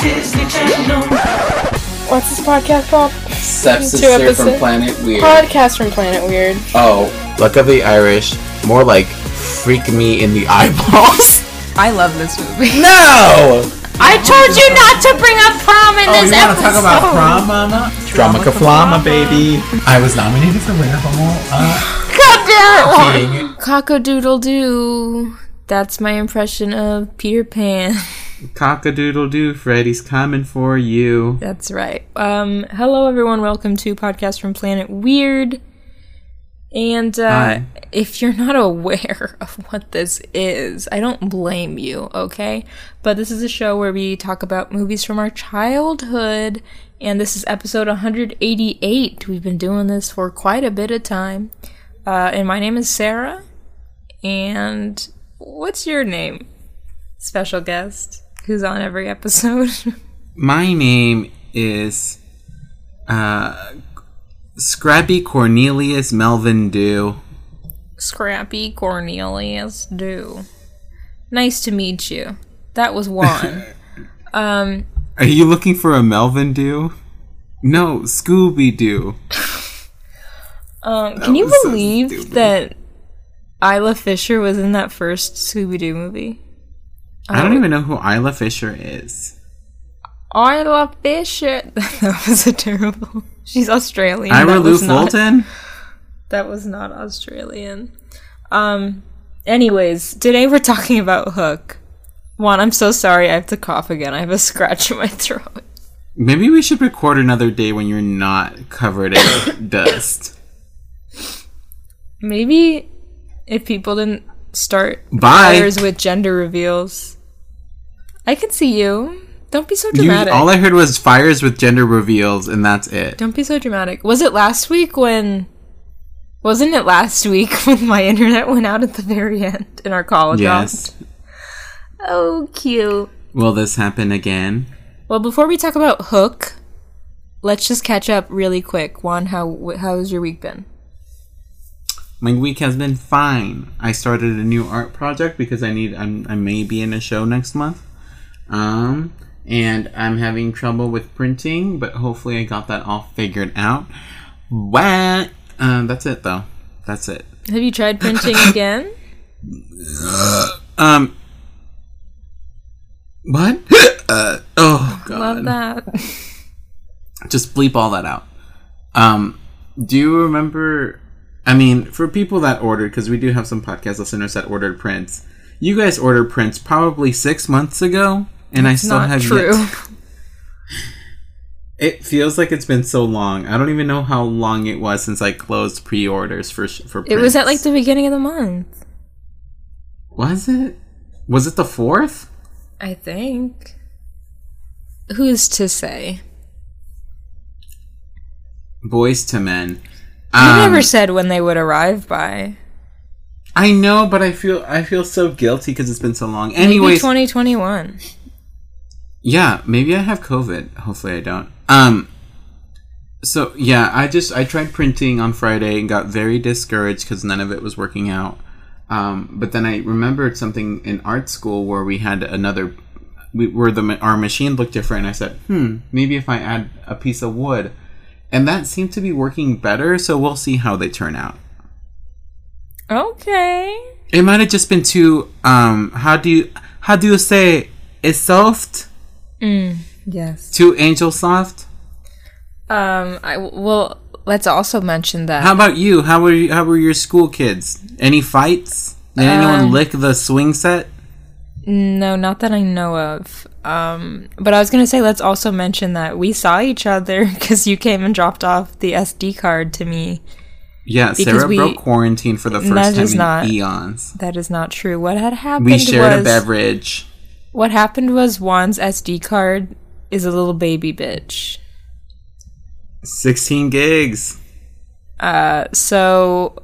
Disney Channel. What's this podcast called? Sepsis Two from episodes. Planet Weird. Podcast from Planet Weird. oh, Luck of the Irish. More like freak me in the eyeballs. I love this movie. no! I told you not to bring up prom in Oh, this you want to episode. talk about prom, mama? Drama Kaflama, baby. I was nominated for winner of all. Uh, God damn it. King. Cockadoodle doo. That's my impression of Peter Pan. Cockadoodle doo, Freddy's coming for you. That's right. Um, hello everyone. Welcome to podcast from Planet Weird. And uh, if you're not aware of what this is, I don't blame you, okay? But this is a show where we talk about movies from our childhood, and this is episode 188. We've been doing this for quite a bit of time. Uh, and my name is Sarah. And what's your name? Special guest who's on every episode. My name is uh, Scrappy Cornelius Melvin Dew. Scrappy Cornelius Dew. Nice to meet you. That was Juan. um, Are you looking for a Melvin Dew? No, Scooby Doo. um, can you was so believe that Isla Fisher was in that first Scooby Doo movie? I don't even know who Isla Fisher is. Isla Fisher. that was a terrible. She's Australian. Ira Lou not- Fulton? That was not Australian. Um. Anyways, today we're talking about Hook. Juan, I'm so sorry. I have to cough again. I have a scratch in my throat. Maybe we should record another day when you're not covered in dust. Maybe if people didn't start Bye. fires with gender reveals, I can see you. Don't be so You, dramatic. all I heard was fires with gender reveals, and that's it. Don't be so dramatic. Was it last week when? Wasn't it last week when my internet went out at the very end in our call? Yes. Oh, cute. Will this happen again? Well, before we talk about Hook, let's just catch up really quick. Juan, how how's your week been? My week has been fine. I started a new art project because I need. I'm, I may be in a show next month. Um, and I'm having trouble with printing, but hopefully I got that all figured out. What? Um, that's it though. That's it. Have you tried printing again? Um. What? uh, oh god. Love that. just bleep all that out. Um, do you remember? I mean, for people that ordered, because we do have some podcast listeners that ordered prints. You guys ordered prints probably six months ago, and I still Not have true. yet. It feels like it's been so long. I don't even know how long it was since I closed pre-orders for sh- for. It was at like the beginning of the month. Was it? Was it the fourth? I think. Who's to say? Boyz II Men. You Um, never said when they would arrive by. I know, but I feel I feel so guilty because it's been so long. Maybe Anyways, 2021. Yeah, maybe I have COVID. Hopefully I don't. Um so yeah, I just I tried printing on Friday and got very discouraged because none of it was working out. Um, but then I remembered something in art school where we had another, we, where the our machine looked different. And I said, hmm, maybe if I add a piece of wood, and that seemed to be working better. So we'll see how they turn out. Okay. It might have just been too. Um, how do you how do you say it's soft? Yes. To angel soft? Um. I well. Let's also mention that. How about you? How were you, how were your school kids? Any fights? Did anyone Um, lick the swing set? no, not that I know of. Um. But I was gonna say, let's also mention that we saw each other because you came and dropped off the SD card to me. Yeah, Sarah we- broke quarantine for the first time is in not- eons. That is not true. What had happened We shared was a beverage. What happened was Juan's SD card is a little baby bitch. 16 gigs. Uh, so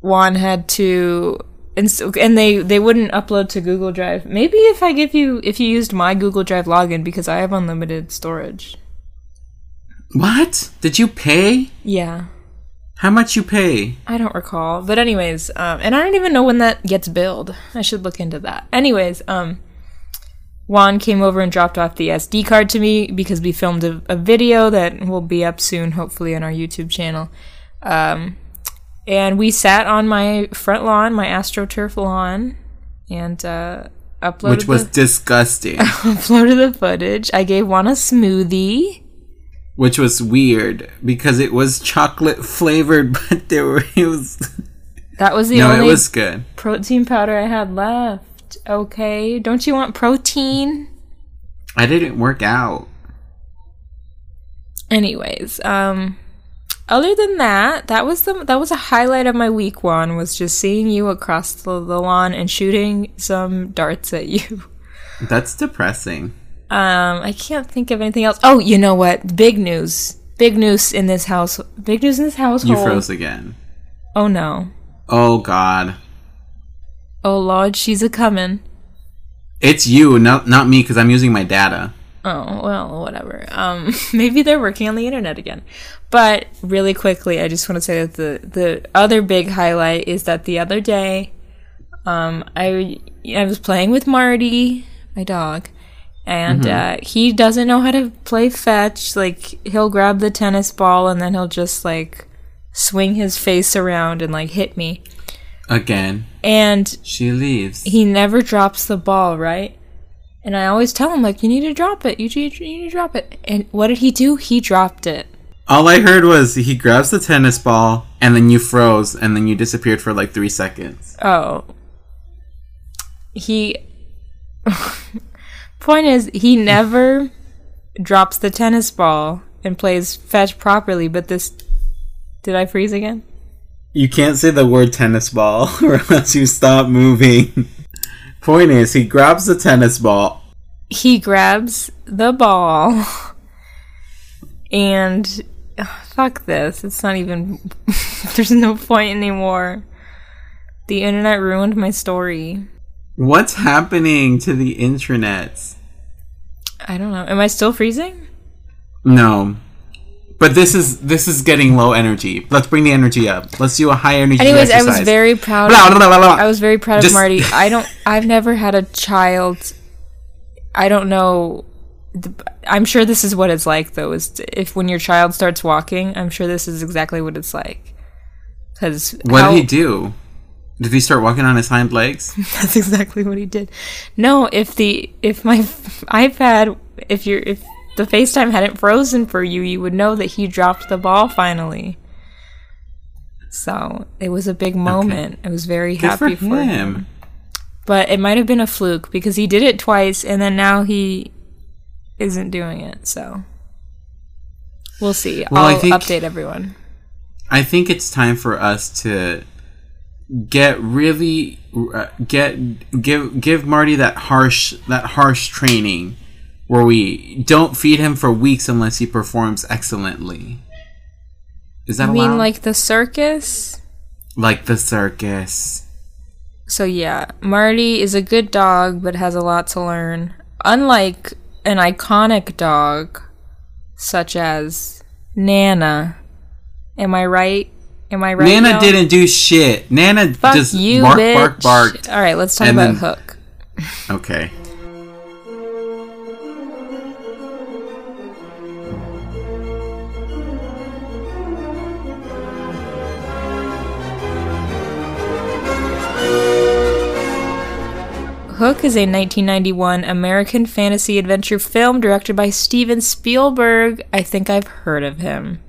Juan had to and so, and they they wouldn't upload to Google Drive. Maybe if I give you if you used my Google Drive login because I have unlimited storage. What? Did you pay? Yeah. How much you pay? I don't recall. But anyways, um and I don't even know when that gets billed. I should look into that. Anyways, um Juan came over and dropped off the SD card to me because we filmed a, a video that will be up soon, hopefully, on our YouTube channel. Um, and we sat on my front lawn, my AstroTurf lawn, and uh, uploaded Which was the, disgusting. uploaded the footage. I gave Juan a smoothie. which was weird because it was chocolate flavored, but there were it was That was the no, only it was good. protein powder I had left. Okay, don't you want protein? I didn't work out. Anyways, um other than that, that was the that was a highlight of my week one was just seeing you across the, the lawn and shooting some darts at you. That's depressing. Um I can't think of anything else. Oh, you know what? Big news. Big news in this house. Big news in this household. You froze again. Oh no. Oh God, Oh lord, she's a coming. it's you, not not me, because I'm using my data. Oh, well, whatever. Um, maybe they're working on the internet again. But really quickly, I just want to say that the the other big highlight is that the other day, um, I I was playing with Marty, my dog, and uh, he doesn't know how to play fetch. Like he'll grab the tennis ball and then he'll just like swing his face around and like hit me. Again, And she leaves. he never drops the ball, right? And I always tell him like, you need to drop it. You need, you need to drop it. And what did he do? He dropped it. All I heard was he grabs the tennis ball, and then you froze, and then you disappeared for like three seconds. Oh. He. Point is, he never drops the tennis ball and plays fetch properly. But this, did I freeze again? You can't say the word tennis ball, or else you stop moving. Point is, he grabs the tennis ball. He grabs the ball, and fuck this. It's not even. there's no point anymore. The internet ruined my story. What's happening to the intranets? I don't know. Am I still freezing? No. But this is this is getting low energy. Let's bring the energy up. Let's do a high energy Anyways, I was very proud. Blah, Of, blah, blah. I was very proud Just- of Marty. I don't. I've never had a child. I don't know. the- I'm sure this is what it's like, though. Is if when your child starts walking, I'm sure this is exactly what it's like. Because What did he do? Did he start walking on his hind legs? That's exactly what he did. No, if the if my iPad if your if the FaceTime hadn't frozen for you, you would know that he dropped the ball finally. So it was a big moment. I was very Good happy for for him. him. But it might have been a fluke because he did it twice and then now he isn't doing it. So we'll see. Well, I'll think- update everyone. I think it's time for us to get really uh, get give give Marty that harsh that harsh training where we don't feed him for weeks unless he performs excellently. Is that I mean, allowed? like the circus. like the circus? So yeah, Marty is a good dog but has a lot to learn. Unlike an iconic dog such as Nana. Am I right? Am I right? Nana y'all? didn't do shit. Nana Fuck just you, bark, bitch. bark, barked. All right, let's talk about then- Hook. Okay. Hook is a 1991 American fantasy adventure film directed by Steven Spielberg. I think I've heard of him.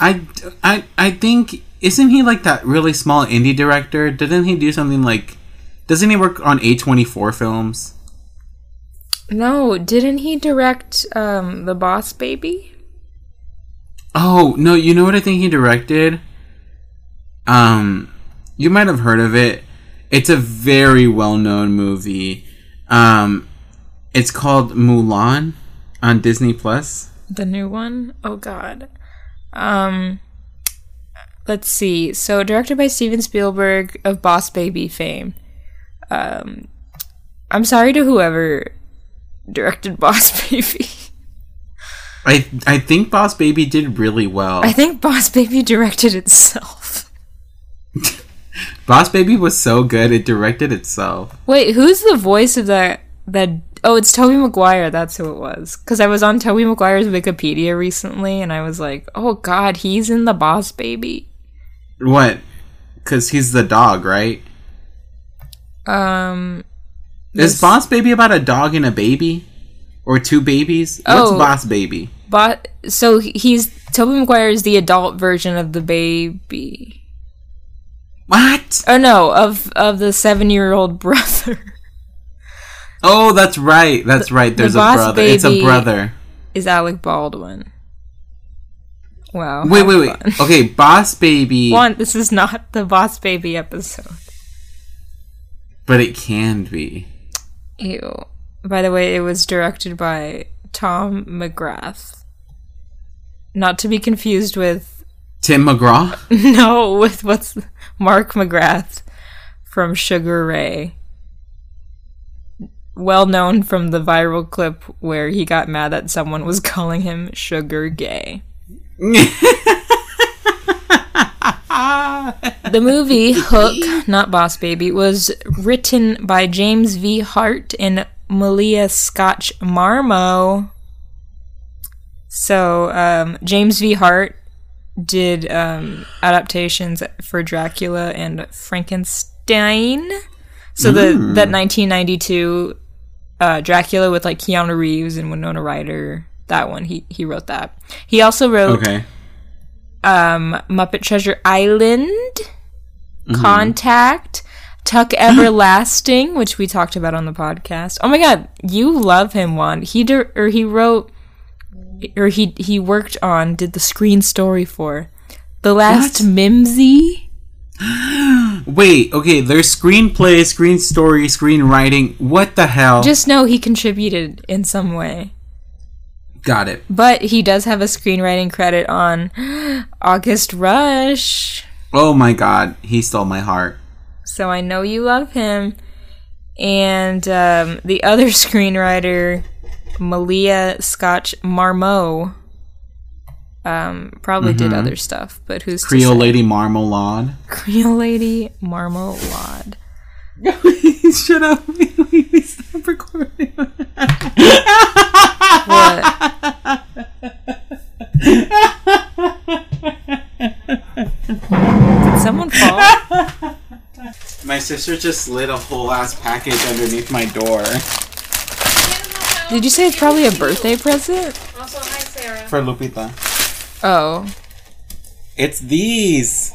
I, I, I think isn't he like that really small indie director? Didn't he do something like? Doesn't he work on A24 films? No, didn't he direct um, The Boss Baby? Oh no! You know what I think he directed? Um, you might have heard of it. It's a very well known movie. Um, it's called Mulan on Disney Plus. The new one? Oh god. Um let's see. So directed by Steven Spielberg of Boss Baby fame. Um I'm sorry to whoever directed Boss Baby. I I think Boss Baby did really well. I think Boss Baby directed itself. Boss Baby was so good it directed itself. Wait, who's the voice of that that Oh, it's Tobey Maguire. That's who it was. Because I was on Tobey Maguire's Wikipedia recently, and I was like, "Oh God, he's in the Boss Baby." What? Because he's the dog, right? Um, Is Boss Baby about a dog and a baby? Or two babies? What's Oh. Boss Baby? but so he's Tobey Maguire is the adult version of the baby. What? Oh no, of of the seven year old brother Oh, that's right. That's right. There's a Boss brother. It's a brother. is Alec Baldwin. Wow. Wait, wait, wait. fun. Okay, Boss Baby. One, this is not the Boss Baby episode. But it can be. Ew. By the way, it was directed by Tom McGrath. Not to be confused with Tim McGraw? no, with what's Mark McGrath from Sugar Ray. Well known from the viral clip where he got mad that someone was calling him sugar gay. The movie Hook, not Boss Baby, was written by James V. Hart and Malia Scotch Marmo. So, um, James V. Hart did um, adaptations for Dracula and Frankenstein. So the that 1992 uh, Dracula with like Keanu Reeves and Winona Ryder, that one he he wrote that. He also wrote Okay. um, Muppet Treasure Island, Contact, Tuck Everlasting, which we talked about on the podcast. Oh my god, you love him, Juan. He dir- or he wrote or he he worked on did the screen story for The Last What? Mimzy. Wait, okay, there's screenplay, screen story, screenwriting. What the hell? Just know he contributed in some way. Got it. But he does have a screenwriting credit on August Rush. Oh my god, he stole my heart. so I know you love him. And um, the other screenwriter, Malia Scotch Marmo, um, probably did other stuff, but who's to Creole say? Lady Marmalade. Creole Lady Marmalade. Shut up. We stop recording. What? Did someone fall? My sister just slid a whole ass package underneath my door. Did you say it's probably a birthday present? Also, hi, Sarah. For Lupita. Oh. It's these.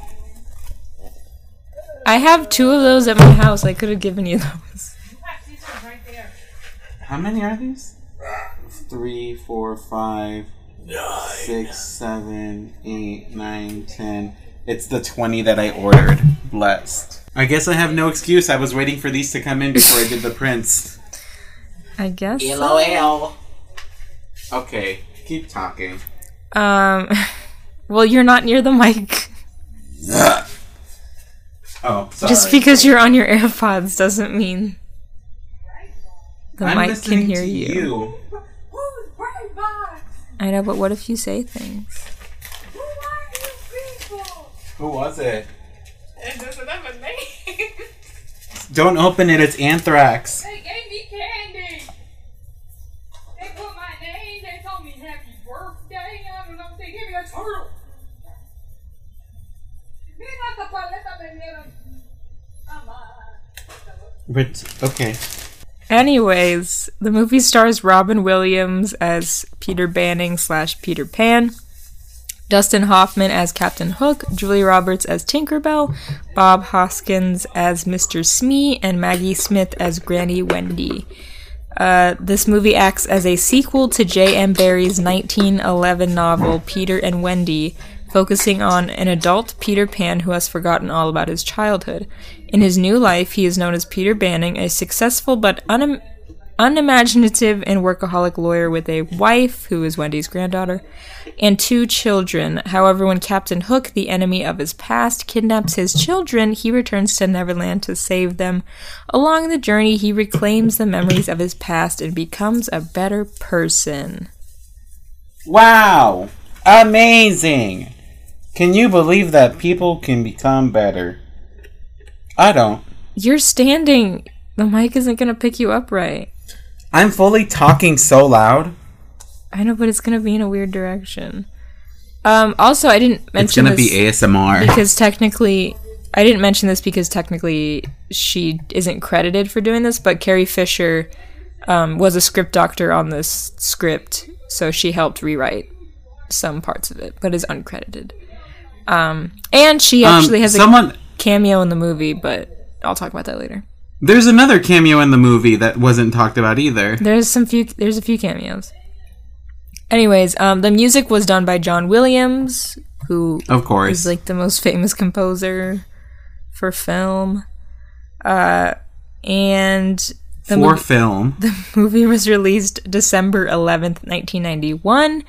I have two of those at my house. I could have given you those. These ones right there. How many are these? Three, four, five, six, seven, eight, nine, ten. It's the 20 that I ordered. Blessed. I guess I have no excuse. I was waiting for these to come in before I did the prints. I guess. so. LOL. Okay, keep talking. Um, well, you're not near the mic. Oh, sorry. Just because you're on your AirPods doesn't mean the I'm mic can listening hear to you. I know, but what if you say things? Who are you people? Who was it? It's just another name. Don't open it. It's anthrax. They gave But okay. Anyways, the movie stars Robin Williams as Peter Banning slash Peter Pan, Dustin Hoffman as Captain Hook, Julia Roberts as Tinkerbell, Bob Hoskins as Mr. Smee, and Maggie Smith as Granny Wendy. Uh, this movie acts as a sequel to J.M. Barrie's 1911 novel Peter and Wendy, focusing on an adult Peter Pan who has forgotten all about his childhood. In his new life, he is known as Peter Banning, a successful but unim- unimaginative and workaholic lawyer with a wife, who is Wendy's granddaughter, and two children. However, when Captain Hook, the enemy of his past, kidnaps his children, he returns to Neverland to save them. Along the journey, he reclaims the memories of his past and becomes a better person. Wow! Amazing! Can you believe that people can become better? I don't. You're standing. The mic isn't going to pick you up right. I'm fully talking so loud. I know, but it's gonna be in a weird direction. Um, also, I didn't mention this. It's gonna this be ASMR. because technically, I didn't mention this because technically she isn't credited for doing this, but Carrie Fisher um, was a script doctor on this script, so she helped rewrite some parts of it, but is uncredited. Um, and she Um, actually has a someone. Cameo in the movie, but I'll talk about that later. There's another cameo in the movie that wasn't talked about either. There's some few. There's a few cameos. Anyways, um, the music was done by John Williams, who Of course is like the most famous composer for film. Uh, and the For movie, film. the movie was released December 11th, 1991.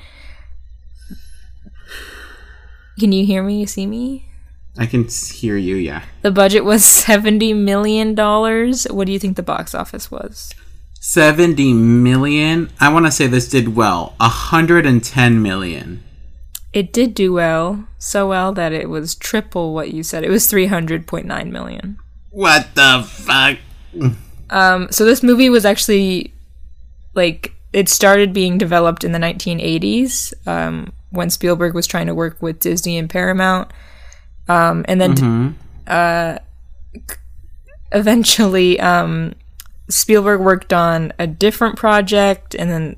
Can you hear me? You see me? I can hear you, yeah. The budget was $70 million. What do you think the box office was? 70 million. I want to say this did well. 110 million. It did do well, so well that it was triple what you said. It was 300.9 million. What the fuck? Um, so this movie was actually like it started being developed in the 1980s um, when Spielberg was trying to work with Disney and Paramount, um, and then uh, eventually um, Spielberg worked on a different project, and then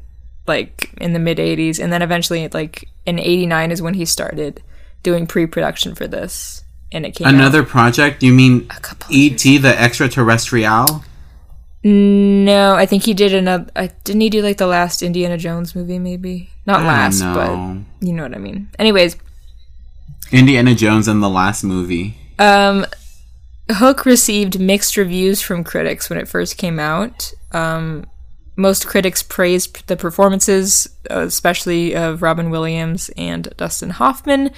like in the mid 80s, and then eventually like in 89 is when he started doing pre-production for this, and it came out Another project? You mean E.T. the Extraterrestrial? No, I think he did another. Uh, didn't he do like the last Indiana Jones movie? Maybe not last, but you know what I mean. Anyways, Indiana Jones in the last movie. um, Hook received mixed reviews from critics when it first came out. Um, most critics praised the performances, especially of Robin Williams and Dustin Hoffman.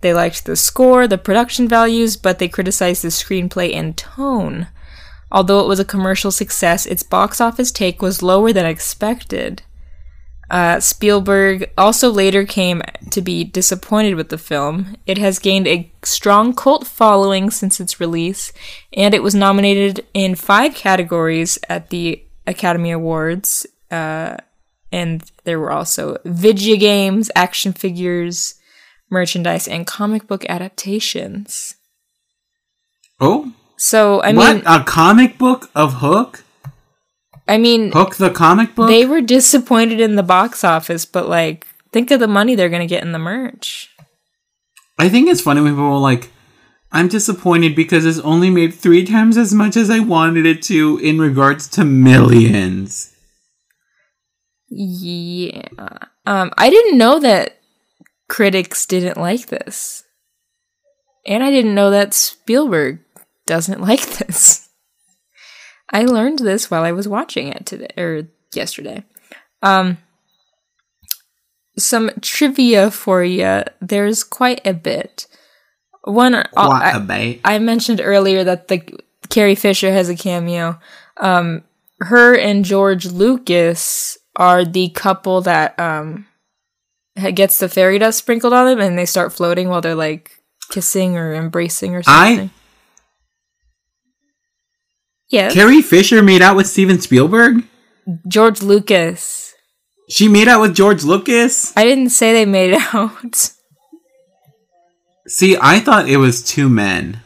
They liked the score, the production values, but they criticized the screenplay and tone. Although it was a commercial success, its box office take was lower than expected. Uh, Spielberg also later came to be disappointed with the film. It has gained a strong cult following since its release, and it was nominated in five categories at the Academy Awards. Uh, and there were also video games, action figures, merchandise, and comic book adaptations. Oh? So I what? mean, A comic book of Hook? I mean, Hook the comic book? they were disappointed in the box office, but like, think of the money they're gonna get in the merch. I think it's funny when people are like, I'm disappointed because it's only made three times as much as I wanted it to in regards to millions. Yeah. Um, I didn't know that critics didn't like this. And I didn't know that Spielberg doesn't like this. I learned this while I was watching it today or yesterday. Um some trivia for you. There's quite a bit. One What I, a bait. I mentioned earlier that the Carrie Fisher has a cameo. Um, her and George Lucas are the couple that um gets the fairy dust sprinkled on them, and they start floating while they're like kissing or embracing or I- yes, Carrie Fisher made out with Steven Spielberg? George Lucas. She made out with George Lucas? I didn't say they made out. See, I thought it was two men,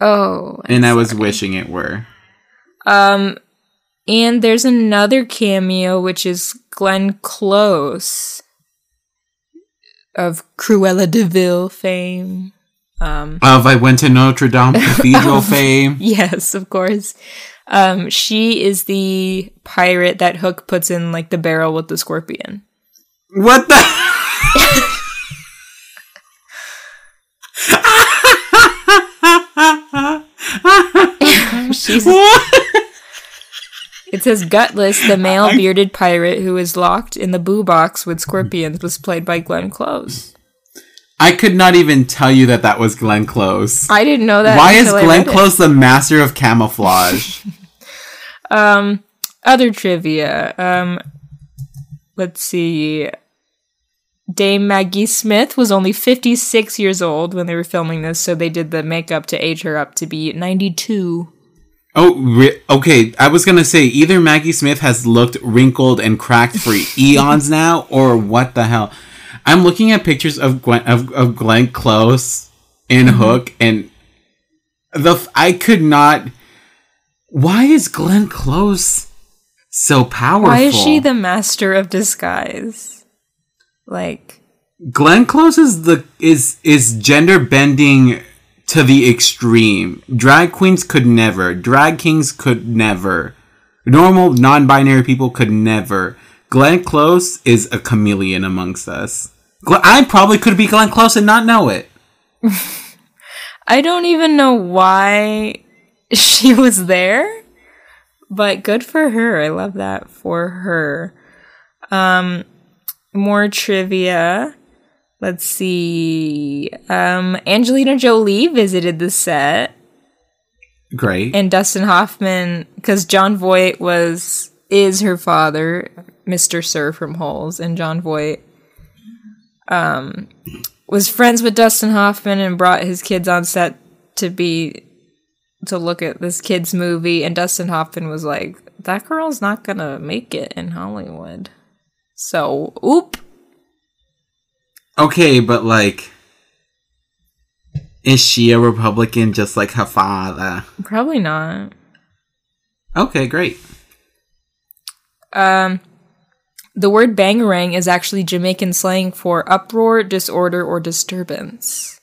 Oh, and I was wishing it were. Um, and there's another cameo, which is Glenn Close of Cruella de Vil fame. Um, Of I went to Notre Dame Cathedral fame. yes, of course. Um, she is the pirate that Hook puts in like the barrel with the scorpion. What the? She's it says Gutless, the male bearded pirate who is locked in the boo box with scorpions, was played by Glenn Close. I could not even tell you that that was Glenn Close. I didn't know that. Why is Glenn. Close the master of camouflage? Um, other trivia. Um, let's see. Dame Maggie Smith was only 56 years old when they were filming this, so they did the makeup to age her up to be 92. Oh, ri- okay. I was gonna say either Maggie Smith has looked wrinkled and cracked for eons now, or what the hell? I'm looking at pictures of Gwen of, of Glenn Close in mm-hmm. Hook, and the I could not. Why is Glenn Close so powerful? Why is she the master of disguise? Like, Glenn Close is the is is gender bending to the extreme. Drag queens could never. Drag kings could never. Normal non-binary people could never. Glenn Close is a chameleon amongst us. I probably could be Glenn Close and not know it. I don't even know why she was there, but good for her. I love that for her. Um, more trivia. Let's see. Um, Angelina Jolie visited the set, Great. and Dustin Hoffman, because Jon Voight was is her father, Mr. Sir from Holes, and Jon Voight um, was friends with Dustin Hoffman and brought his kids on set to be to look at this kid's movie, and Dustin Hoffman was like, "That girl's not gonna make it in Hollywood." So, oop. okay, but like, is she a Republican just like her father? Probably not. Okay, great. Um, the word bangarang is actually Jamaican slang for uproar, disorder, or disturbance.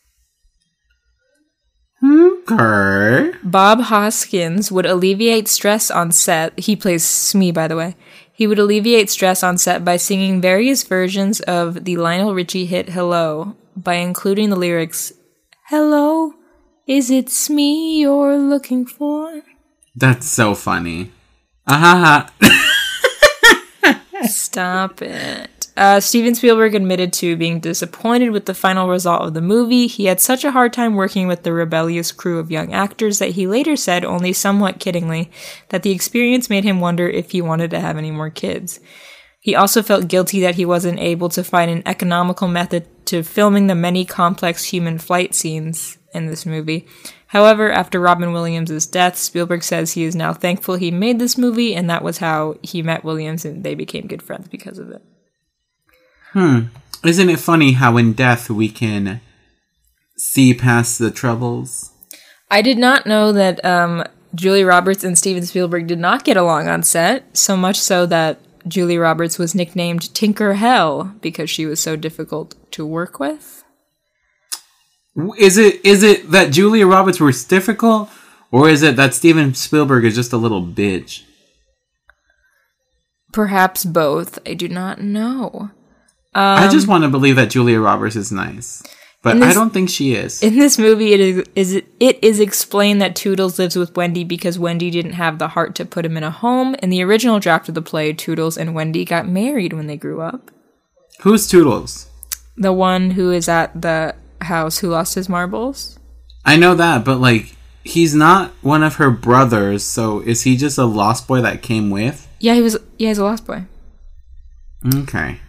Okay. Bob Hoskins would alleviate stress on set. He plays Smee, by the way. He would alleviate stress on set by singing various versions of the Lionel Richie hit Hello by including the lyrics, Hello, is it Smee you're looking for? That's so funny. Ah ha ha. Stop it. Uh, Steven Spielberg admitted to being disappointed with the final result of the movie. He had such a hard time working with the rebellious crew of young actors that he later said, only somewhat kiddingly, that the experience made him wonder if he wanted to have any more kids. He also felt guilty that he wasn't able to find an economical method to filming the many complex human flight scenes in this movie. However, after Robin Williams' death, Spielberg says he is now thankful he made this movie, and that was how he met Williams and they became good friends because of it. Hmm. Isn't it funny how in death we can see past the troubles? I did not know that um, Julia Roberts and Steven Spielberg did not get along on set, so much so that Julia Roberts was nicknamed Tinker Hell because she was so difficult to work with. Is it is it that Julia Roberts was difficult, or is it that Steven Spielberg is just a little bitch? Perhaps both. I do not know. I just want to believe that Julia Roberts is nice, but Um, this- I don't think she is. In this movie, it is, is it is explained that Toodles lives with Wendy because Wendy didn't have the heart to put him in a home. In the original draft of the play, Toodles and Wendy got married when they grew up. Who's Toodles? The one who is at the house who lost his marbles. I know that, but like he's not one of her brothers, so is he just a lost boy that came with? Yeah, he was. Yeah, he's a lost boy. Okay.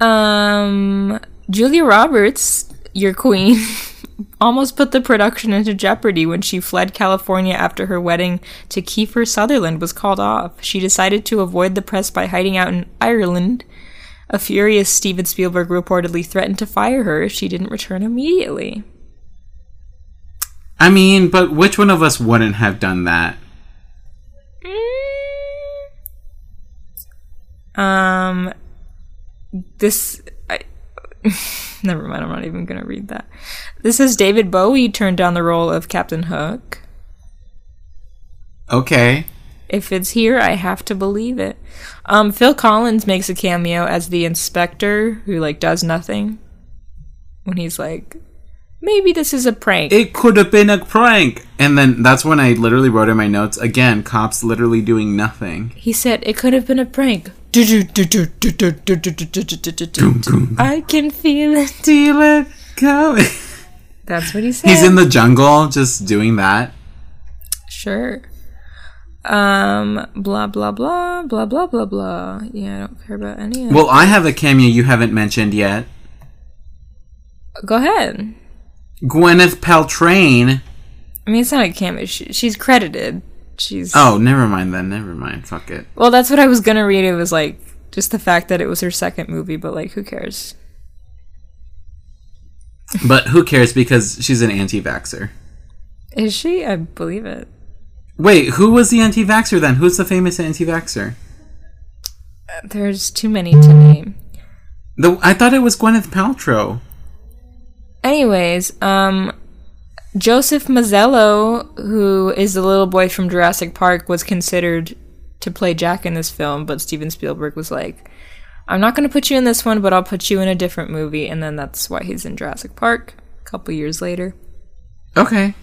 Um, Julia Roberts, your queen, almost put the production into jeopardy when she fled California after her wedding to Kiefer Sutherland was called off. She decided to avoid the press by hiding out in Ireland. A furious Steven Spielberg reportedly threatened to fire her if she didn't return immediately. I mean, but which one of us wouldn't have done that? Um, this. I, never mind, I'm not even gonna read that. This is David Bowie turned down the role of Captain Hook. Okay. If it's here, I have to believe it. Um, Phil Collins makes a cameo as the inspector who like does nothing. When he's like, maybe this is a prank. It could have been a prank. And then that's when I literally wrote in my notes again, cops literally doing nothing. he said it could have been a prank. I can feel it. Feel it coming. That's what he said. He's in the jungle just doing that. Sure. Um, blah blah blah blah blah blah blah. Yeah, I don't care about any of. Well, I have a cameo you haven't mentioned yet. Go ahead. Gwyneth Paltrow. I mean, it's not a cameo. She, she's credited. she's Oh, never mind then. Never mind. Fuck it. Well, that's what I was gonna read. It was like just the fact that it was her second movie, but like, who cares? But who cares because she's an anti-vaxer. Is she? I believe it. Wait, who was the anti-vaxer then? Who's the famous anti-vaxer? There's too many to name. The I thought it was Gwyneth Paltrow. Anyways, um, Joseph Mazzello, who is the little boy from Jurassic Park, was considered to play Jack in this film, but Steven Spielberg was like, I'm not going to put you in this one, but I'll put you in a different movie. And then that's why he's in Jurassic Park a couple years later. Okay.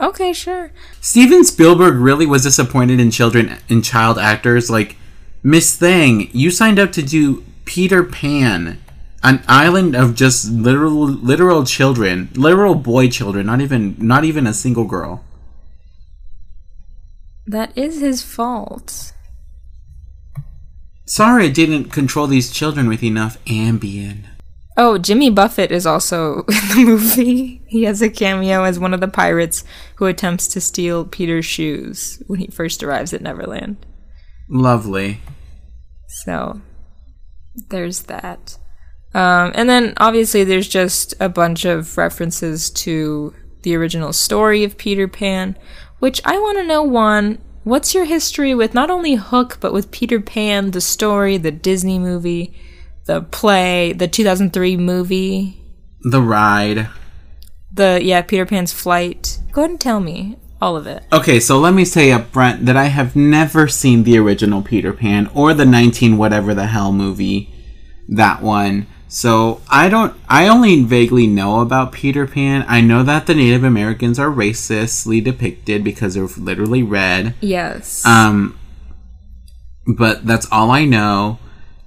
Okay, sure. Steven Spielberg really was disappointed in children in child actors like Miss Thing. You signed up to do Peter Pan, an island of just literal literal children, literal boy children, not even not even a single girl. That is his fault. Sorry, I didn't control these children with enough Ambien. Oh, Jimmy Buffett is also in the movie. He has a cameo as one of the pirates who attempts to steal Peter's shoes when he first arrives at Neverland. Lovely. So there's that. Um, and then obviously there's just a bunch of references to the original story of Peter Pan, which I want to know one, what's your history with not only Hook, but with Peter Pan, the story, the Disney movie, the play, the 2003 movie, The ride. the, yeah, Peter Pan's flight? Go ahead and tell me all of it. Okay, so let me say up front that I have never seen the original Peter Pan or the 19 whatever the hell movie, that one. So I don't, I only vaguely know about Peter Pan. I know that the Native Americans are racistly depicted because they're literally red. Yes. Um, but that's all I know.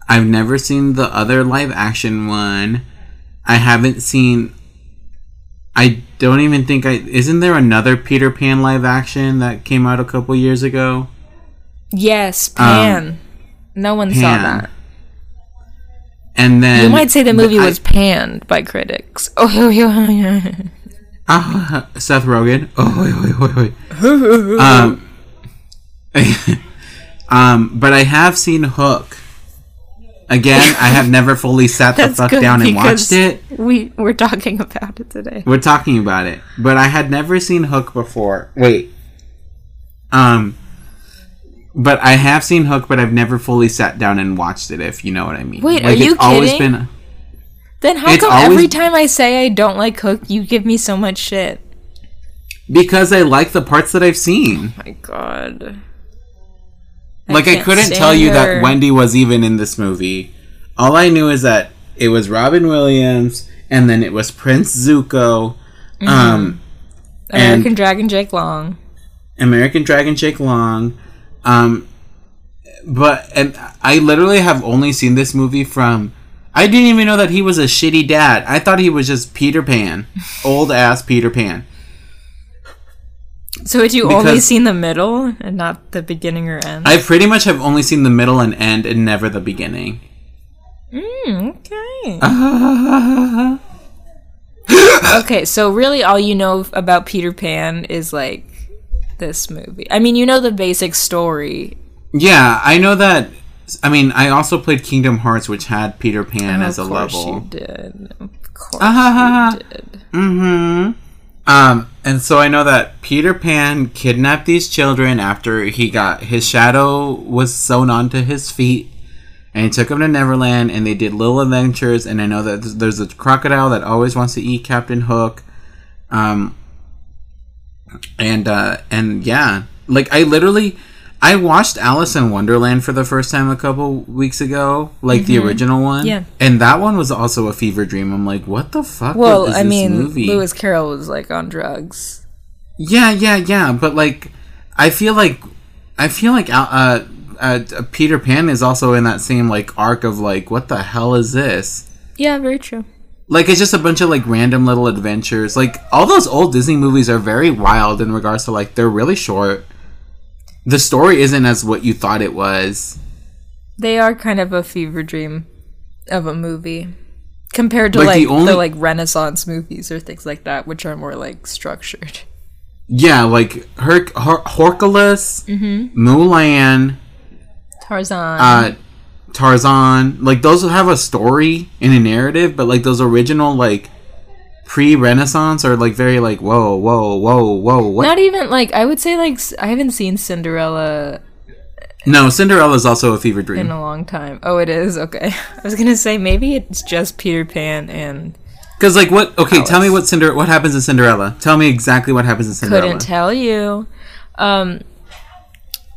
I've never seen the other live action one. I haven't seen. I don't even think I. Isn't there another Peter Pan live action that came out a couple years ago? yes, Pan. no one saw um, that. And then You might say the movie I- was panned by critics. Oh, yeah. Ah, Seth Rogen. Oh, um, um, but I have seen Hook. Again, I have never fully sat the fuck down and watched it. We we're talking about it today. We're talking about it, but I had never seen Hook before. Wait, um, but I have seen Hook, but I've never fully sat down and watched it. If you know what I mean. Wait, are you always kidding? been. Then how It's come always- every time I say I don't like Hook, you give me so much shit? Because I like the parts that I've seen. My God. Like I can't couldn't tell you her. that Wendy was even in this movie. All I knew is that it was Robin Williams, and then it was Prince Zuko, Mm-hmm. um, American Dragon Jake Long. American Dragon Jake Long, um, but and I literally have only seen this movie from. I didn't even know that he was a shitty dad. I thought he was just Peter Pan, old ass Peter Pan. So had you only seen the middle and not the beginning or end? I pretty much have only seen the middle and end, and never the beginning. Mm, okay. Uh, okay, so really all you know about Peter Pan is like this movie. I mean, you know the basic story. Yeah, I know that. I mean, I also played Kingdom Hearts, which had Peter Pan as a level. of course you did. Of course Ah. you did. Mm-hmm. Um, and so I know that Peter Pan kidnapped these children after he got his shadow was sewn onto his feet, and he took them to Neverland, and they did little adventures. And I know that there's- a crocodile that always wants to eat Captain Hook. Um, and uh, and yeah, like I literally. I watched Alice in Wonderland for the first time a couple weeks ago, like the original one. Mm-hmm. Yeah. and that one was also a fever dream. I'm like, what the fuck? Well, I mean, movie? Lewis Carroll was like on drugs. Yeah, yeah, yeah. But like, I feel like, I feel like uh, uh, uh, Peter Pan is also in that same like arc of like, what the hell is this? Yeah, very true. Like, it's just a bunch of like random little adventures. Like, all those old Disney movies are very wild in regards to like they're really short. The story isn't as what you thought it was. They are kind of a fever dream of a movie compared to Like, like, the the, only- like Renaissance movies or things like that, which are more like structured. yeah, like Her- Her- Hercules, Mm-hmm. Mulan, Tarzan. uh, Tarzan. Like those have a story and a narrative, but like those original like pre-Renaissance or like very like whoa, whoa, whoa, whoa. What? Not even like I would say like i haven't seen Cinderella no, Cinderella is also a fever dream in a long time. Oh, it is okay. I was gonna say maybe it's just Peter Pan and Because like what? Okay, tell me what Cinder. What happens in Cinderella? Tell me exactly what happens in Cinderella. couldn't tell you. Um,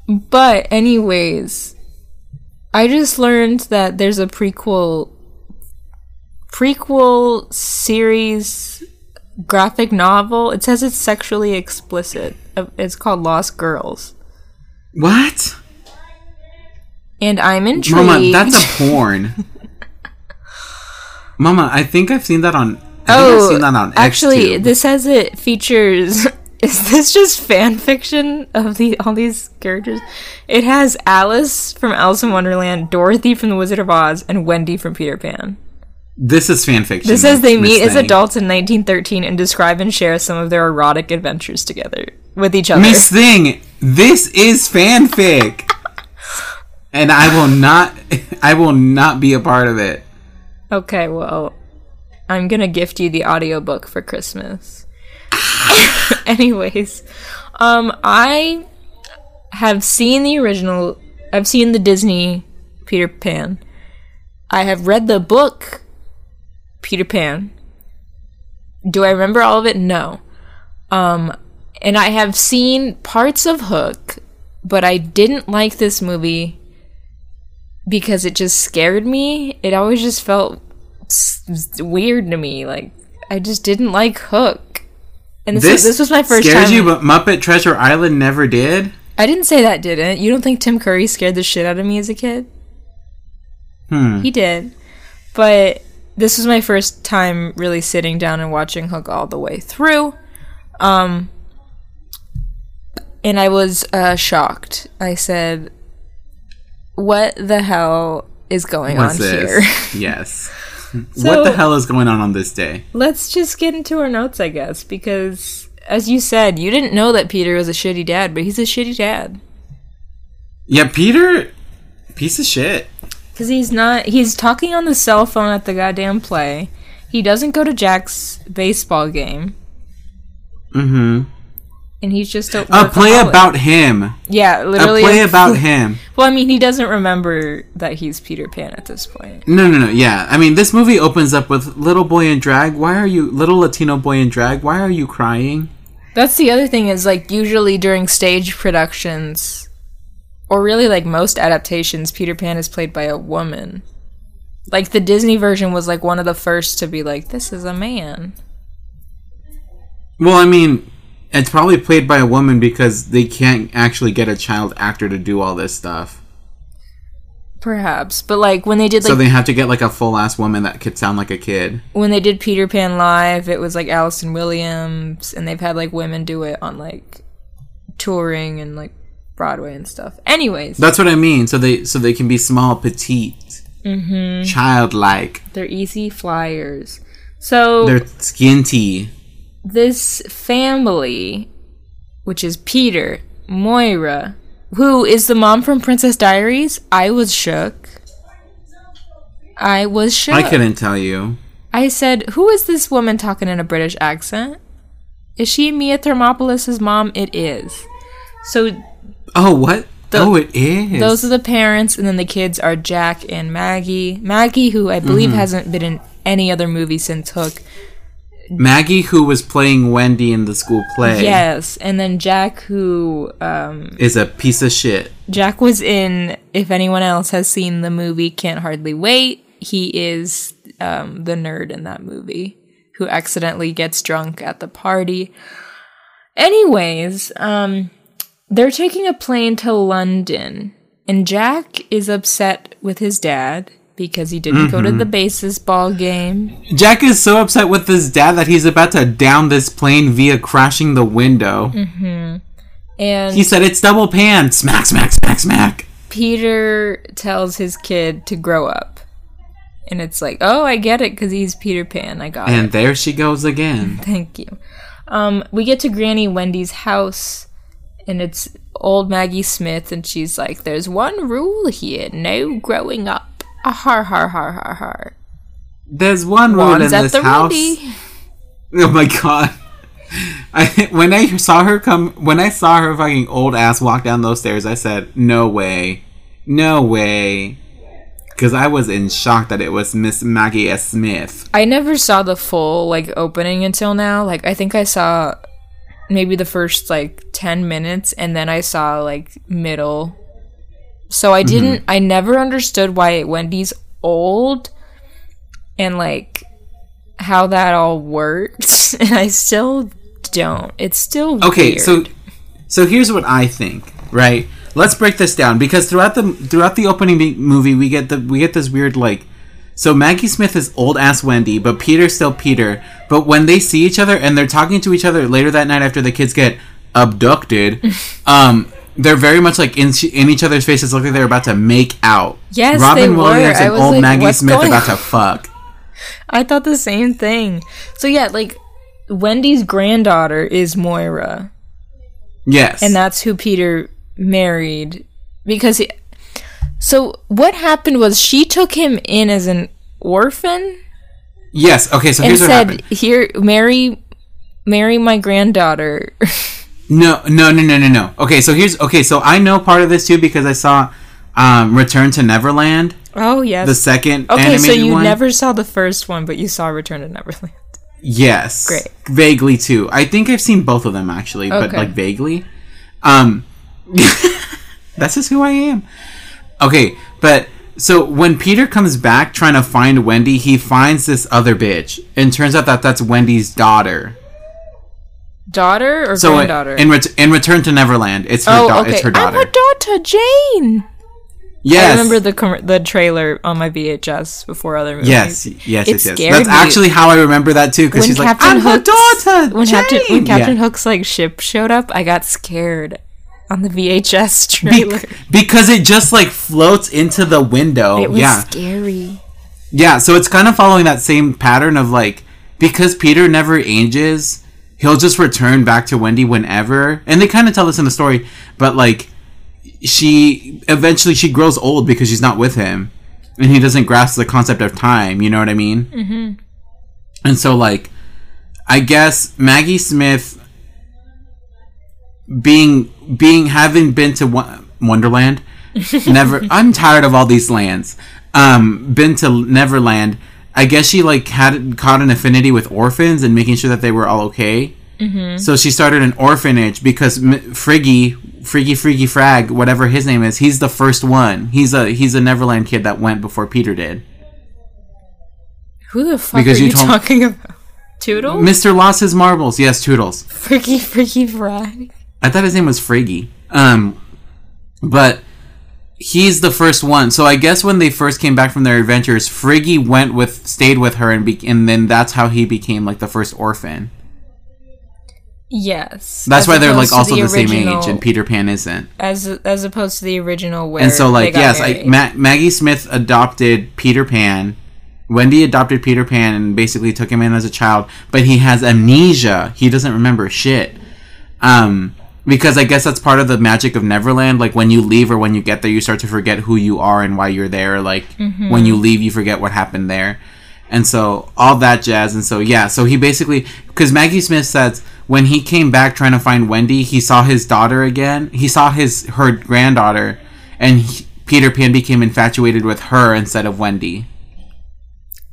but anyways, I just learned that there's a prequel prequel series graphic novel. It says it's sexually explicit. Uh, It's called Lost Girls, What? and I'm intrigued. Mama, that's a porn. Mama, I think I've seen that on. I think Oh, I've seen that on actually, Xtube. this says it features. Is this just fan fiction of the all these characters? It has Alice from Alice in Wonderland, Dorothy from The Wizard of Oz, and Wendy from Peter Pan. This is fan fiction. This says they meet as adults in 1913 and describe and share some of their erotic adventures together with each other. Miss Thing, this is fanfic, and I will not. I will not be a part of it. Okay, well, I'm gonna gift you the audiobook for Christmas. Anyways, um, I have seen the original. I've seen the Disney Peter Pan. I have read the book Peter Pan. Do I remember all of it? No. Um, and I have seen parts of Hook, but I didn't like this movie because it just scared me. It always just felt s- weird to me. Like I just didn't like Hook. And this, This was, this was my first scares time. you, but Muppet Treasure Island never did. I didn't say that didn't. You don't think Tim Curry scared the shit out of me as a kid? Hmm. He did. But this was my first time really sitting down and watching Hook all the way through. Um and I was uh, shocked. I said, "What the hell is going What's on this? here?" yes. So- what the hell is going on on this day? Let's just get into our notes, I guess, because as you said, you didn't know that Peter was a shitty dad, but he's a shitty dad. Yeah, Peter, piece of shit. Because he's not, he's talking on the cell phone at the goddamn play. He doesn't go to Jack's baseball game, Mm-hmm. and he's just a, A play about him. yeah, literally A play about him. Well, I mean, he doesn't remember that he's Peter Pan at this point. No, no, no. Yeah, I mean, this movie opens up with little boy in drag. Why are you little Latino boy in drag? Why are you crying? That's the other thing is like usually during stage productions, or really like most adaptations, Peter Pan is played by a woman. Like the Disney version was like one of the first to be like, this is a man. Well, I mean, it's probably played by a woman because they can't actually get a child actor to do all this stuff. Perhaps. But like when they did like so they have to get like a full ass woman that could sound like a kid. when they did Peter Pan live, it was like Allison Williams, and they've had like women do it on like touring and like Broadway and stuff. Anyways, That's what I mean. So they so they can be small, petite, Mm-hmm. childlike. they're easy flyers. So They're skinty. this family, which is Peter, Moira, who is the mom from Princess Diaries, I was shook. I was shook. I couldn't tell you. I said, "Who is this woman talking in a British accent? Is she Mia Thermopolis' mom? It is." So Oh, what? The- oh, it is. those are the parents, and then the kids are Jack and Maggie. Maggie, who I believe Mm-hmm. hasn't been in any other movie since Hook. Maggie, who was playing Wendy in the school play, Yes, and then Jack, who um, is a piece of shit. Jack was in. If anyone else has seen the movie, Can't Hardly Wait. He is um, the nerd in that movie who accidentally gets drunk at the party. Anyways, um, they're taking a plane to London, and Jack is upset with his dad because he didn't go to the baseball game. Jack is so upset with his dad that he's about to down this plane via crashing the window. And He said it's double pan. Smack, smack, smack, smack. Peter tells his kid to grow up. And it's like, oh, I get it because he's Peter Pan. I got it. And there she goes again. Thank you. Um, we get to Granny Wendy's house, and it's old Maggie Smith, and she's like, "There's one rule here: no growing up." Ah, har har har har har. There's one rule in Wands at this the house. ready. Oh my god. I when I saw her come when I saw her fucking old ass walk down those stairs, I said, "No way, no way," because I was in shock that it was Miss Maggie S. Smith. I never saw the full like opening until now. Like I think I saw maybe the first like 10 minutes and then I saw like middle. So I mm-hmm. didn't I never understood why Wendy's old and like how that all works and I still don't. It's still Okay, weird. so so here's what I think. Right, let's break this down because throughout the throughout the opening movie, we get the we get this weird like. So Maggie Smith is old ass Wendy, but Peter's still Peter. But when they see each other and they're talking to each other later that night after the kids get abducted, um, they're very much like in, in each other's faces, look like they're about to make out. Yes, Robin they were. Williams I and old like, Maggie Smith about to fuck. I thought the same thing. So yeah, like Wendy's granddaughter is Moira. Yes, and that's who Peter married because he, so what happened was she took him in as an orphan yes. Okay, so and here's what said happened. here marry marry my granddaughter No, no, no, no, no, no. Okay, so here's okay. So I know part of this too because I saw um, Return to Neverland, oh yes the second okay so you one. never saw the first one but you saw return to neverland yes, Great. vaguely too. I think I've seen both of them actually, but like vaguely. Um, that's just who I am. Okay, but so when Peter comes back trying to find Wendy, he finds this other bitch, and turns out that that's Wendy's daughter. daughter or So uh, granddaughter in ret- in Return to Neverland, it's her oh da- okay it's her i'm daughter. her daughter jane yes, i remember the com- the trailer on my vhs before other movies Yes, yes, yes, It yes. scared That's me. actually how I remember that too. Because she's like, Captain "I'm her daughter." when Captain when Captain Yeah. Hook's like ship showed up, I got scared on the VHS Be- trailer. because it just like floats into the window. it was yeah, scary. yeah. So it's kind of following that same pattern of like because Peter never ages, he'll just return back to Wendy whenever, and they kind of tell this in the story. But like, she eventually she grows old because she's not with him, and he doesn't grasp the concept of time. You know what I mean? Mm-hmm. And so like, I guess Maggie Smith being being having been to Wonderland, never. I'm tired of all these lands. Um, been to Neverland. I guess she like had caught an affinity with orphans and making sure that they were all okay. Mm-hmm. So she started an orphanage because M- Friggy, Friggy, Friggy Frag, whatever his name is, he's the first one. He's a he's a Neverland kid that went before Peter did. Who the fuck Because are you you, talking about? Tootle? Mr. Lost His Marbles, yes, Tootles. freaky, freaky frag. I thought his name was Friggy. Um, but he's the first one. So I guess when they first came back from their adventures, Friggy went with, stayed with her, and be- and then that's how he became like the first orphan. Yes. That's why they're like also the, same age, and Peter Pan isn't. as as opposed to the original where and so like yes, I. Ma- Maggie Smith adopted Peter Pan. Wendy adopted Peter Pan and basically took him in as a child, but he has amnesia. He doesn't remember shit. Um, because I guess that's part of the magic of Neverland. Like when you leave or when you get there, you start to forget who you are and why you're there. Like mm-hmm. when you leave, you forget what happened there, and so all that jazz. And so yeah, so he basically because Maggie Smith says when he came back trying to find Wendy, he saw his daughter again. He saw his her granddaughter, and he, Peter Pan became infatuated with her instead of Wendy.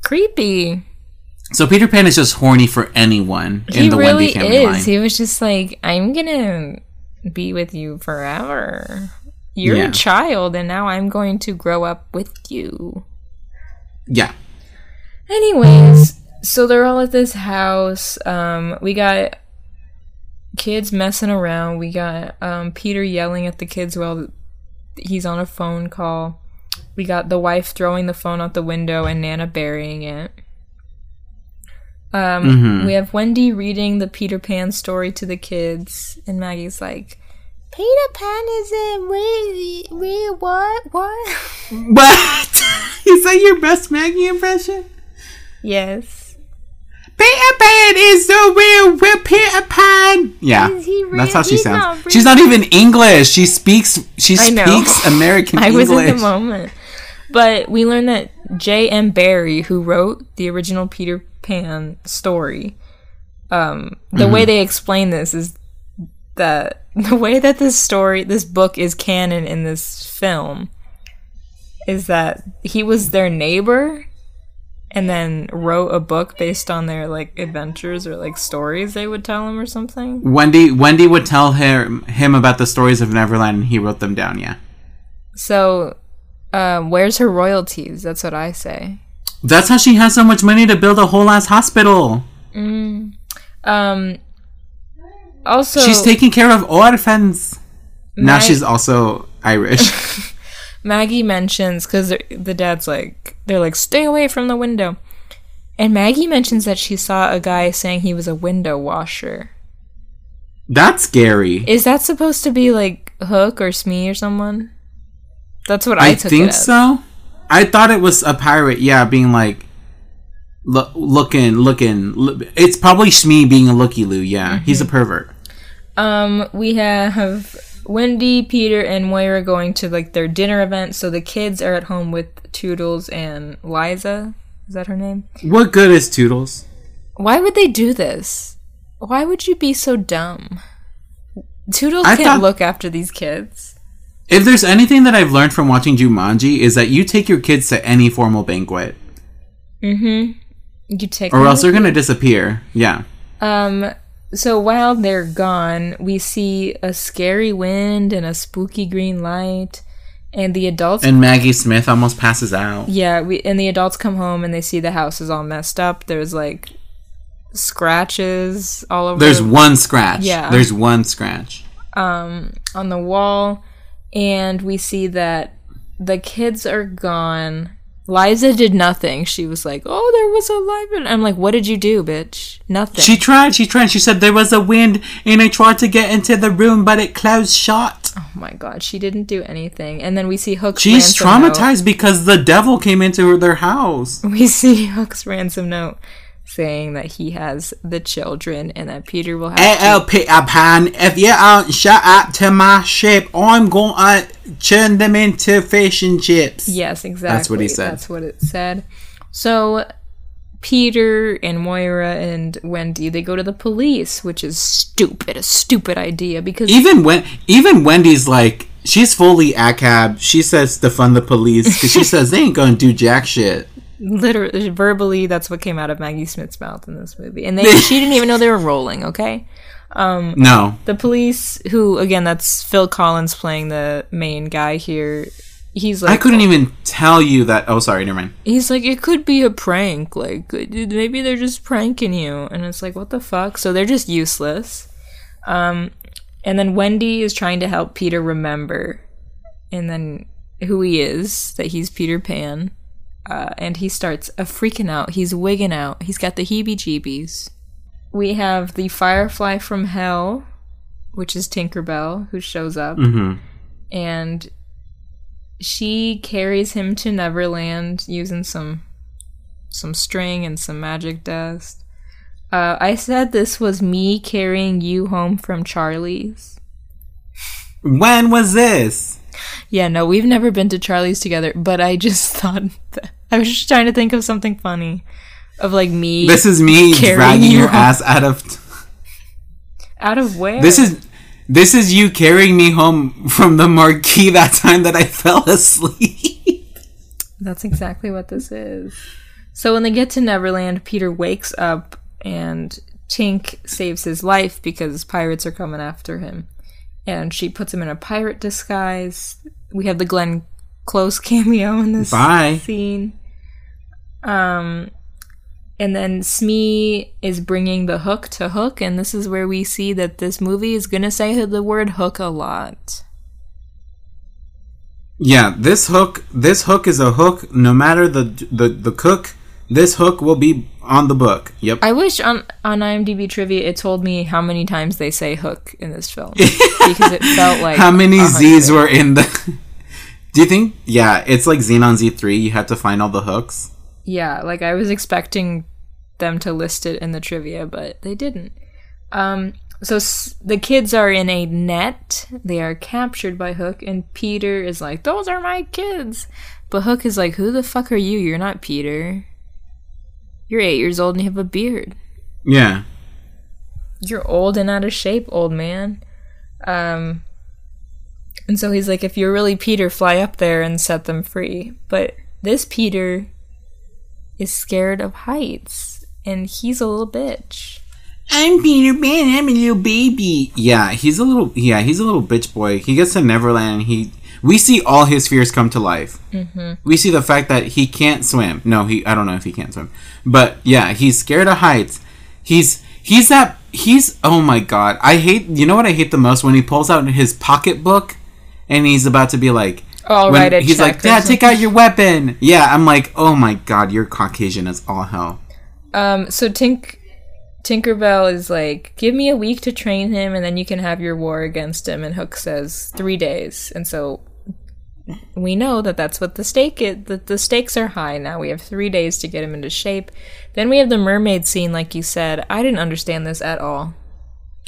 creepy. So Peter Pan is just horny for anyone in he the really Wendy family is. line. He was just like, I'm gonna be with you forever. You're Yeah. a child, and now I'm going to grow up with you. yeah. Anyways, so they're all at this house. Um, we got kids messing around. We got um, Peter yelling at the kids while he's on a phone call. We got the wife throwing the phone out the window and Nana burying it. Um, Mhm. We have Wendy reading the Peter Pan story to the kids, and Maggie's like, Peter Pan isn't real, real what? What? What? is that your best Maggie impression? yes. Peter Pan is the real, real Peter Pan. Yeah, he that's how she He's sounds. not real. She's not even English. She speaks. She speaks American I English. was in the moment. But we learned that J.M. Barrie, who wrote the original Peter Pan story, um, the Mm-hmm. way they explain this is that the way that this story, this book is canon in this film, is that he was their neighbor and then wrote a book based on their like adventures or like stories they would tell him or something. Wendy Wendy would tell him him about the stories of Neverland, and he wrote them down. Yeah, So, um, where's her royalties? That's what I say. That's how she has so much money to build a whole ass hospital. Um. Also, She's taking care of orphans. now she's also Irish. Maggie mentions because the dad's like they're like stay away from the window, and Maggie mentions that she saw a guy saying he was a window washer. That's scary. Is that supposed to be like Hook or Smee or someone? That's what I, I think so. I thought it was a pirate. Yeah, being like, look, looking, looking. Look, it's probably Shmi being a looky loo. Yeah, Mm-hmm. he's a pervert. Um, we have Wendy, Peter, and Moira going to like their dinner event. So the kids are at home with Tootles and Liza. Is that her name? What good is Tootles? Why would they do this? Why would you be so dumb? Tootles I can't thought- look after these kids. If there's anything that I've learned from watching Jumanji is that you take your kids to any formal banquet, Mm-hmm. You take or else they're gonna disappear. Yeah. Um, so while they're gone, we see a scary wind and a spooky green light, and the adults. And Maggie Smith almost passes out. yeah, we and the adults come home and they see the house is all messed up. There's like scratches all over. There's one scratch. Yeah. There's one scratch. Um, on the wall, and we see that the kids are gone. Liza did nothing. She was like, "Oh, there was a live," and I'm like, "What did you do, bitch? Nothing." She tried. She tried. She said there was a wind, and I tried to get into the room, but it closed shut. oh my god, she didn't do anything. And then we see Hook's She's ransom note. traumatized because the devil came into their house. we see Hook's ransom note saying that he has the children and that Peter will have Hey, to- Peter uh, Pan, if you aren't shut up to my ship, I'm going to turn them into fish and chips. Yes, exactly. That's what he said. That's what it said. So Peter and Moira and Wendy they go to the police, which is stupid, a stupid idea because Even when, even Wendy's like, she's fully ACAB. She says to fund the police because she says they ain't going to do jack shit. Literally verbally that's what came out of Maggie Smith's mouth in this movie. And they she didn't even know they were rolling, okay? No. the police who again that's phil collins playing the main guy here he's like I couldn't even tell you that. Oh, sorry, never mind. he's like it could be a prank like maybe they're just pranking you and it's like what the fuck so they're just useless um and then wendy is trying to help peter remember and then who he is that he's peter pan uh, and he starts a freaking out he's wigging out he's got the heebie jeebies we have the firefly from hell which is tinkerbell who shows up hmm and she carries him to Neverland using some some string and some magic dust. Uh, I said this was me carrying you home from Charlie's. When was this? Yeah, no, we've never been to Charlie's together, but I just thought that I was just trying to think of something funny of like me This is me Carrying dragging you your home. ass out of. out of where? This is this is you carrying me home from the marquee that time that I fell asleep. That's exactly what this is. So when they get to Neverland, Peter wakes up and Tink saves his life because pirates are coming after him. And she puts him in a pirate disguise. We have the Glenn Close cameo in this Bye. scene. Um, and then Smee is bringing the hook to Hook, and this is where we see that this movie is gonna say the word hook a lot. Yeah, this hook this hook is a hook no matter the the the cook, this hook will be on the book. Yep. I wish on on IMDb trivia it told me how many times they say hook in this film because it felt like How many a Z's were in the Do you think yeah, it's like Zenon Z3, you have to find all the hooks. Yeah, like I was expecting them to list it in the trivia, but they didn't. Um, so s- the kids are in a net. They are captured by Hook, and Peter is like, "Those are my kids." But Hook is like, "Who the fuck are you? You're not Peter. You're eight years old and you have a beard. Yeah. You're old and out of shape, old man." Um, and so he's like, "If you're really Peter, fly up there and set them free." But this Peter is scared of heights, and he's a little bitch. I'm Peter Pan. I'm a little baby. Yeah, he's a little. Yeah, he's a little bitch boy. He gets to Neverland. And he. We see all his fears come to life. Mm-hmm. We see the fact that he can't swim. No, he. I don't know if he can't swim, but yeah, he's scared of heights. He's. He's that. He's. Oh my god. I hate. You know what I hate the most when he pulls out his pocketbook, and he's about to be like. Oh, when write he's like, Dad, take out your weapon. Yeah, I'm like, oh my god, you're Caucasian as all hell. Um, so Tink Tinkerbell is like, give me a week to train him, and then you can have your war against him. And Hook says three days, and so we know that that's what the stake is. That the stakes are high now. We have three days to get him into shape. Then we have the mermaid scene, like you said. I didn't understand this at all.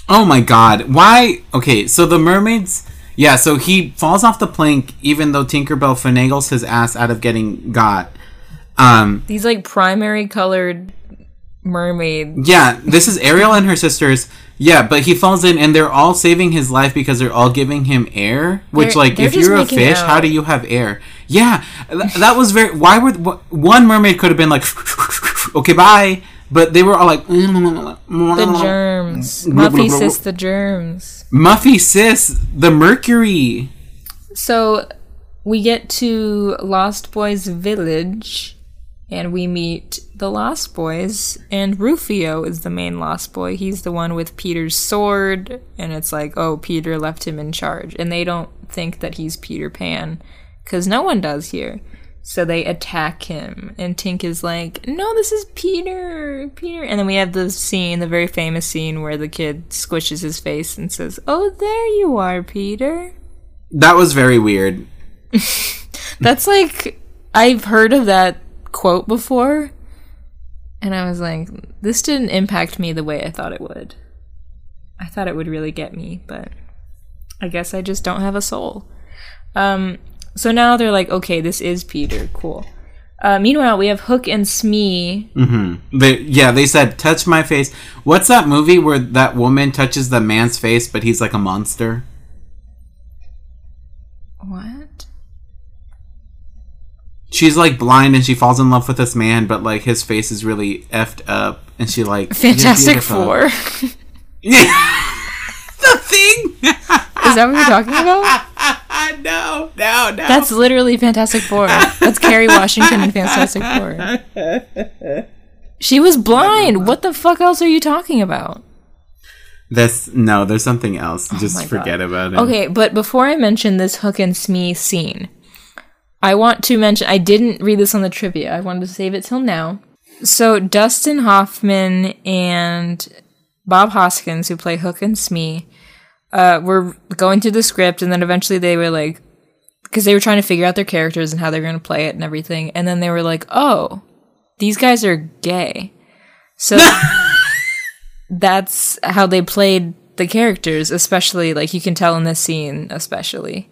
Oh my god. Why? Okay, so the mermaids. Yeah, so he falls off the plank even though Tinkerbell finagles his ass out of getting got. Um, These like primary colored mermaid. yeah, this is Ariel and her sisters. Yeah, but he falls in and they're all saving his life because they're all giving him air. Which, They're- like, they're if you're a fish, how do you have air? Yeah, th- that was very. Why were. One mermaid could have been like, okay, bye. But they were all like, The germs. Muffy sis the germs. Muffy sis, the mercury. So we get to Lost Boys Village and we meet the Lost Boys and Rufio is the main Lost Boy. He's the one with Peter's sword and it's like, "Oh, Peter left him in charge." And they don't think that he's Peter Pan cuz no one does here. So they attack him and Tink is like, "No, this is Peter. Peter." And then we have the scene, the very famous scene where the kid squishes his face and says, "Oh, there you are, Peter." That was very weird. That's like I've heard of that quote before, and I was like, this didn't impact me the way I thought it would. I thought it would really get me, but I guess I just don't have a soul. Um, so now they're like, okay, this is Peter. Cool. Uh, meanwhile, we have Hook and Smee. Mm-hmm. They, yeah, they said, touch my face. What's that movie where that woman touches the man's face, but he's like a monster? She's like blind and she falls in love with this man, but like his face is really effed up, and she like Fantastic Four. Yeah, the thing. is that what you're talking about? no, no, no. That's literally Fantastic Four. That's Kerry Washington in Fantastic Four. She was blind. What the fuck else are you talking about? This no. There's something else. Oh Just God. forget about it. Okay, but before I mention this Hook and Smee scene, I want to mention I didn't read this on the trivia. I wanted to save it till now. So Dustin Hoffman and Bob Hoskins, who play Hook and Smee, uh, were going through the script, and then eventually they were like, because they were trying to figure out their characters and how they're going to play it and everything, and then they were like, oh, these guys are gay. So that's how they played the characters, especially like you can tell in this scene, especially.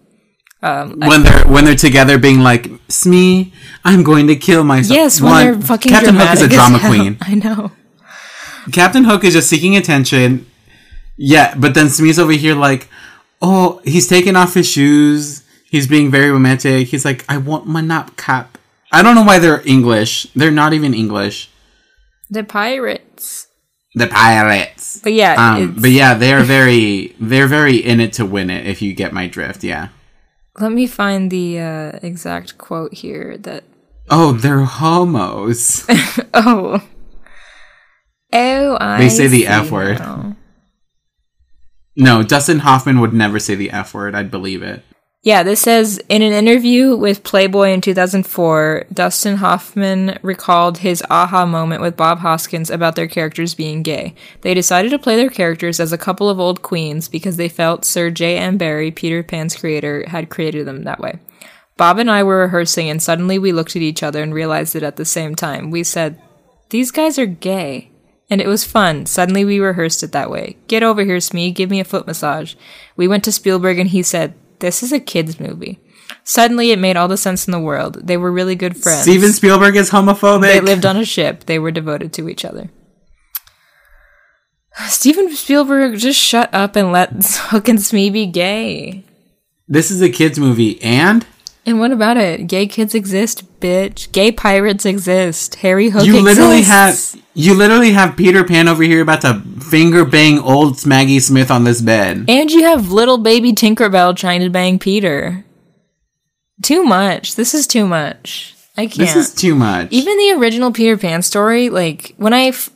When they're when they're together, being like, "Smee, I'm going to kill myself." Yes, when One- they're fucking Captain Hook is a drama hell. queen. I know. Captain Hook is just seeking attention. Yeah, but then Smee's over here like, oh, he's taking off his shoes. He's being very romantic. He's like, I want my nap cap. I don't know why they're English. They're not even English. The pirates. The pirates. But yeah, Um, but yeah, they're very, they're very in it to win it. If you get my drift, yeah. Let me find the uh, exact quote here that Oh, they're homos. Oh. Oh, I They say the F word. now. no, Dustin Hoffman would never say the F word. I'd believe it. Yeah, this says in an interview with Playboy in 2004, Dustin Hoffman recalled his aha moment with Bob Hoskins about their characters being gay. They decided to play their characters as a couple of old queens because they felt Sir J. M. Barrie, Peter Pan's creator, had created them that way. Bob and I were rehearsing, and suddenly we looked at each other and realized it at the same time. We said, these guys are gay. And it was fun. Suddenly we rehearsed it that way. Get over here, Smee. Give me a foot massage. We went to Spielberg and he said, This is a kid's movie. Suddenly it made all the sense in the world. They were really good friends. Steven Spielberg is homophobic. They lived on a ship. They were devoted to each other. Steven Spielberg, just shut up and let Hook and Smee be gay. This is a kids movie, and And what about it? Gay kids exist, bitch. Gay pirates exist. Harry Hook you literally exists. have you literally have Peter Pan over here about to finger bang old Maggie Smith on this bed. And you have little baby Tinkerbell trying to bang Peter. Too much. This is too much. I can't. This is too much. Even the original Peter Pan story, like when I f-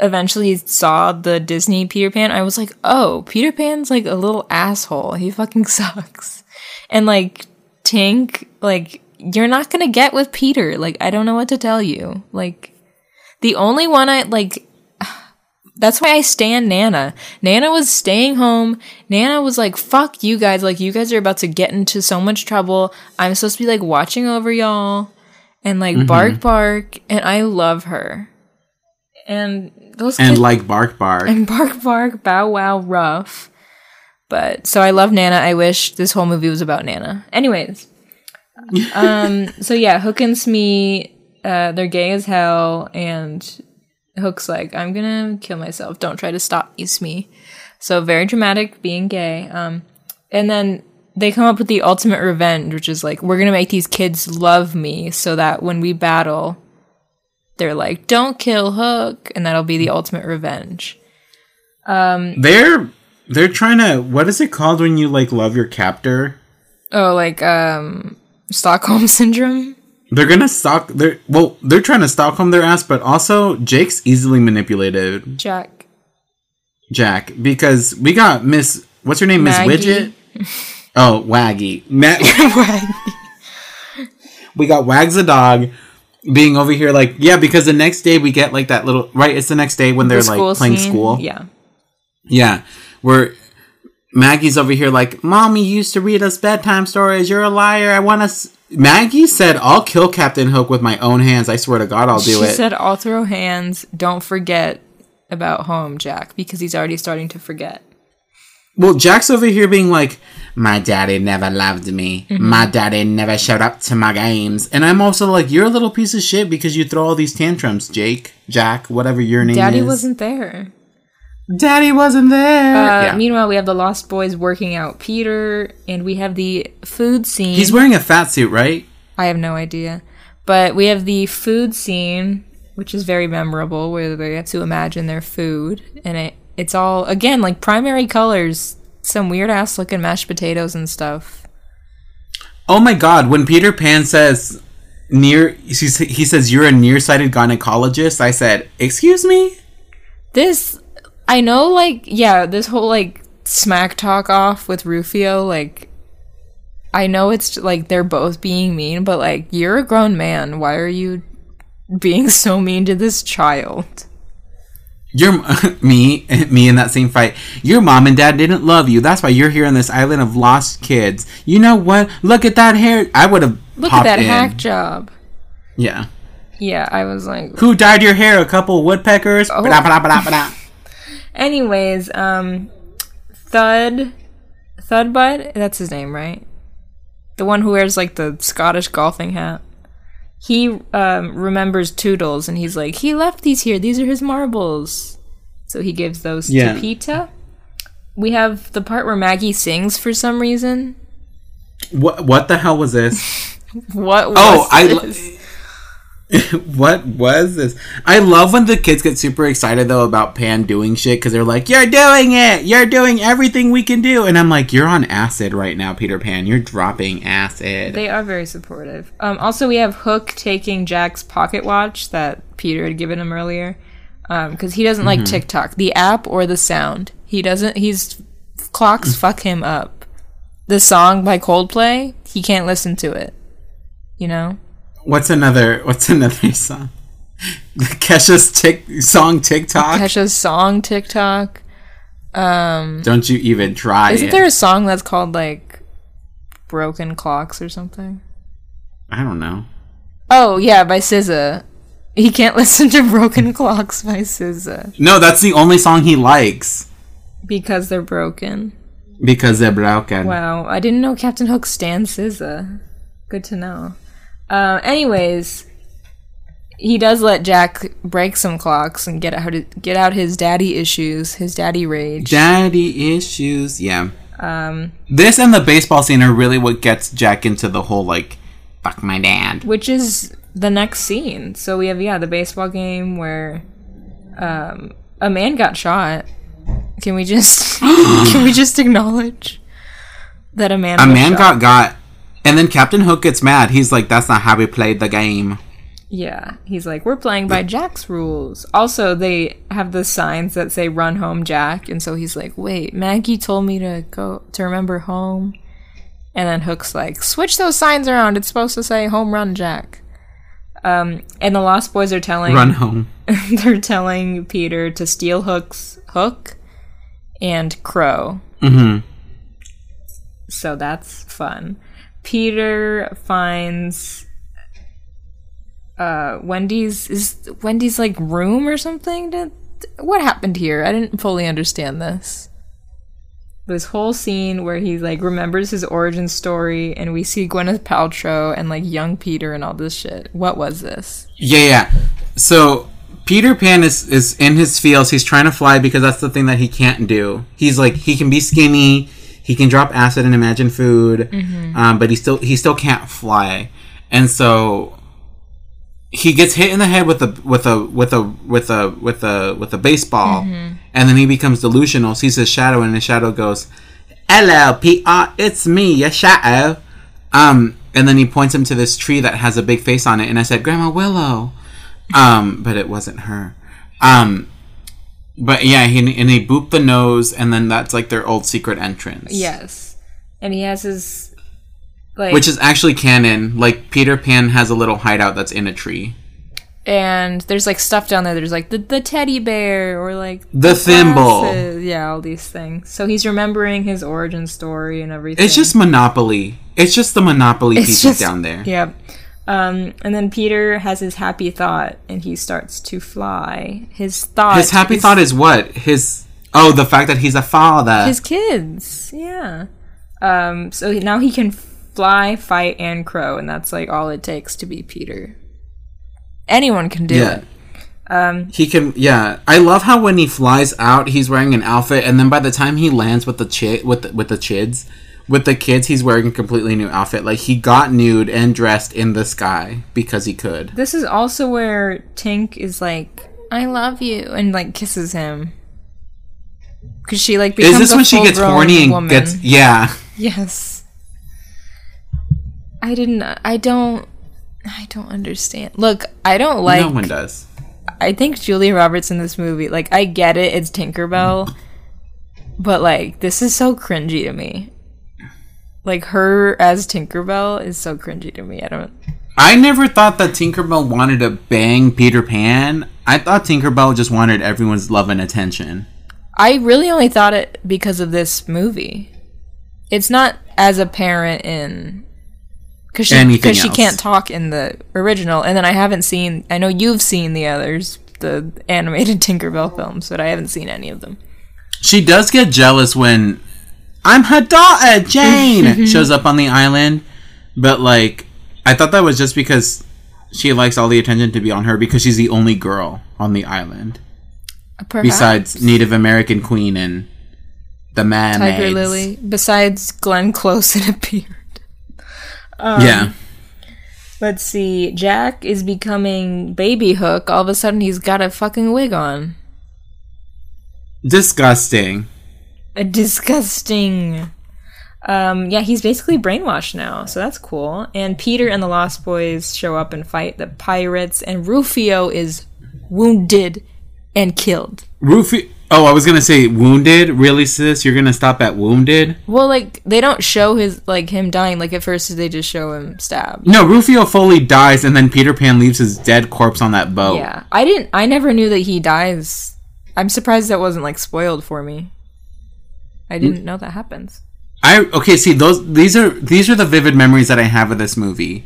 eventually saw the Disney Peter Pan, I was like, oh, Peter Pan's like a little asshole. He fucking sucks. And like Tink, like you're not gonna get with Peter. Like I don't know what to tell you. Like the only one I like. That's why I stand Nana. Nana was staying home. Nana was like, fuck you guys. Like, you guys are about to get into so much trouble. I'm supposed to be like watching over y'all and like mm-hmm. bark bark. And I love her. And those and kids like bark bark. and bark bark bow wow rough. But so I love Nana. I wish this whole movie was about Nana. Anyways. um so yeah, Hook and Smee, uh, they're gay as hell and Hook's like, I'm gonna kill myself. Don't try to stop me, Smee. So very dramatic being gay. Um and then they come up with the ultimate revenge, which is like, we're gonna make these kids love me so that when we battle, they're like, don't kill Hook, and that'll be the ultimate revenge. Um, they're they're trying to what is it called when you like love your captor? Oh, like um Stockholm syndrome. They're gonna stock. they're well, they're trying to Stockholm their ass, but also Jake's easily manipulated. Jack. Jack, because we got Miss what's her name? Miss Widget? Oh, Waggy. Ma- we got Wags the dog being over here like, yeah, because the next day we get like that little right, it's the next day when they're The like playing scene. school. Yeah. Yeah. Where Maggie's over here like, Mommy used to read us bedtime stories. You're a liar. I want us. Maggie said, I'll kill Captain Hook with my own hands. I swear to God, I'll do she it. She said, "I'll throw hands. Don't forget about home, Jack, because he's already starting to forget." well, Jack's over here being like, My daddy never loved me. Mm-hmm. My daddy never showed up to my games. And I'm also like, You're a little piece of shit because you throw all these tantrums, Jake, Jack, whatever your name Daddy is. Daddy wasn't there. Daddy wasn't there. Uh, Yeah. Meanwhile, we have the Lost Boys working out Peter, and we have the food scene. He's wearing a fat suit, right? I have no idea. But we have the food scene, which is very memorable, where they have to imagine their food. And it, it's all, again, like primary colors, some weird ass looking mashed potatoes and stuff. Oh my god, when Peter Pan says near he he says you're a nearsighted gynecologist, I said, "Excuse me?" This, I know, like, yeah, this whole, like, smack talk off with Rufio, like, I know it's like they're both being mean, but like, you're a grown man. Why are you being so mean to this child? Your me me in that same fight. Your mom and dad didn't love you. That's why you're here on this island of lost kids. You know what? Look at that hair. I would have Look at that in. hack job. Yeah. Yeah, I was like, Who dyed your hair? A couple woodpeckers. Oh. Ba-da, ba-da, ba-da, ba-da. Anyways, um, Thud, Thudbud, that's his name, right? The one who wears like the Scottish golfing hat. He um, remembers Tootles, and he's like, he left these here. These are his marbles. So he gives those Yeah. to Pita. We have the part where Maggie sings for some reason. What what the hell was this? What? Was Oh, I this? what was this? I love when the kids get super excited though about Pan doing shit because they're like, "You're doing it! You're doing everything we can do!" And I'm like, "You're on acid right now, Peter Pan. You're dropping acid." They are very supportive. Um, also, we have Hook taking Jack's pocket watch that Peter had given him earlier, um, because he doesn't like mm-hmm. TikTok, the app or the sound. He doesn't. He's clocks mm. fuck him up. The song by Coldplay, he can't listen to it. You know. What's another? What's another song? Kesha's tick song TikTok. Kesha's song TikTok. Um, Don't you even try isn't it. there a song that's called like "Broken Clocks" or something? I don't know. Oh yeah, by SZA. He can't listen to Broken Clocks by SZA No, that's the only song he likes because they're broken. because they're broken. Wow, I didn't know Captain Hook stands SZA. Good to know. Uh, anyways, he does let Jack break some clocks and get out get out his daddy issues, his daddy rage. Daddy issues. Yeah. um, This and the baseball scene are really what gets Jack into the whole like, fuck my dad. which is the next scene. So we have yeah the baseball game where um, a man got shot. Can we just can we just acknowledge that a man A man shot? got got, and then Captain Hook gets mad. He's like, "That's not how we played the game." Yeah, he's like, we're playing by Jack's rules. Also, they have the signs that say "Run home, Jack," and so he's like, "Wait, Maggie told me to go to remember home," and then Hook's like, "Switch those signs around. It's supposed to say home run, Jack." Um, and the Lost Boys are telling Run home. they're telling Peter to steal Hook's hook and Crow. Mm-hmm. So that's fun. Peter finds uh Wendy's is Wendy's like room or something to what happened here? I didn't fully understand this. This whole scene where he like remembers his origin story and we see Gwyneth Paltrow and like young Peter and all this shit. What was this? Yeah, yeah. So Peter Pan is is in his fields. He's trying to fly because that's the thing that he can't do. He's like he can be skinny, he can drop acid and imagine food, um, but he still he still can't fly. And so he gets hit in the head with a with a with a with a with a with a baseball, and then he becomes delusional. Sees his shadow, and his shadow goes, "Hello, it's me, your shadow." Um, and then he points him to this tree that has a big face on it, and I said, "Grandma Willow," um, but it wasn't her. Um, but yeah, he and he booped the nose, and then that's like their old secret entrance. Yes. And he has his like which is actually canon. Like Peter Pan has a little hideout that's in a tree. and there's like stuff down there. There's like the, the teddy bear or like The thimble. glasses. Yeah, all these things. So he's remembering his origin story and everything. It's just Monopoly. It's just the Monopoly It's pieces just- down there. Yep. Um, and then Peter has his happy thought and he starts to fly. His thought His happy is thought is what? His oh, the fact that he's a father. his kids. Yeah. Um, so now he can fly, fight, and crow, and that's like all it takes to be Peter. Anyone can do yeah. it. Um, He can, yeah. I love how when he flies out, he's wearing an outfit, and then by the time he lands with the chi- with the, with the chids, with the kids, he's wearing a completely new outfit. Like he got nude and dressed in the sky because he could. This is also where Tink is like, "I love you," and like kisses him. Because she like becomes Is this a when she gets horny and woman. gets? Yeah. Yes. I didn't. I don't. I don't understand. Look, I don't like. no one does. I think Julia Roberts in this movie. Like, I get it. It's Tinkerbell, but like, this is so cringy to me. Like her as Tinkerbell is so cringy to me. I don't. I never thought that Tinkerbell wanted to bang Peter Pan. I thought Tinkerbell just wanted everyone's love and attention. I really only thought it because of this movie. It's not as apparent in because she because she can't talk in the original, and then I haven't seen. I know you've seen the others, the animated Tinkerbell films, but I haven't seen any of them. She does get jealous when I'm her daughter, Jane, shows up on the island. But like, I thought that was just because she likes all the attention to be on her because she's the only girl on the island Perhaps. besides Native American Queen and the mermaids. Tiger Lily, besides Glenn Close and a beard. Um, yeah, Let's see. Jack is becoming Baby Hook. All of a sudden, he's got a fucking wig on. disgusting. A disgusting. Um, yeah, he's basically brainwashed now, so that's cool. And Peter and the Lost Boys show up and fight the pirates, and Rufio is wounded and killed. Rufio. Oh, I was gonna say wounded. Really, sis? You're gonna stop at wounded? Well, like they don't show his like him dying. Like at first, they just show him stabbed. No, Rufio Foley dies, and then Peter Pan leaves his dead corpse on that boat. Yeah, I didn't. I never knew that he dies. I'm surprised that wasn't like spoiled for me. I didn't know that happens. I okay. See those. These are these are the vivid memories that I have of this movie.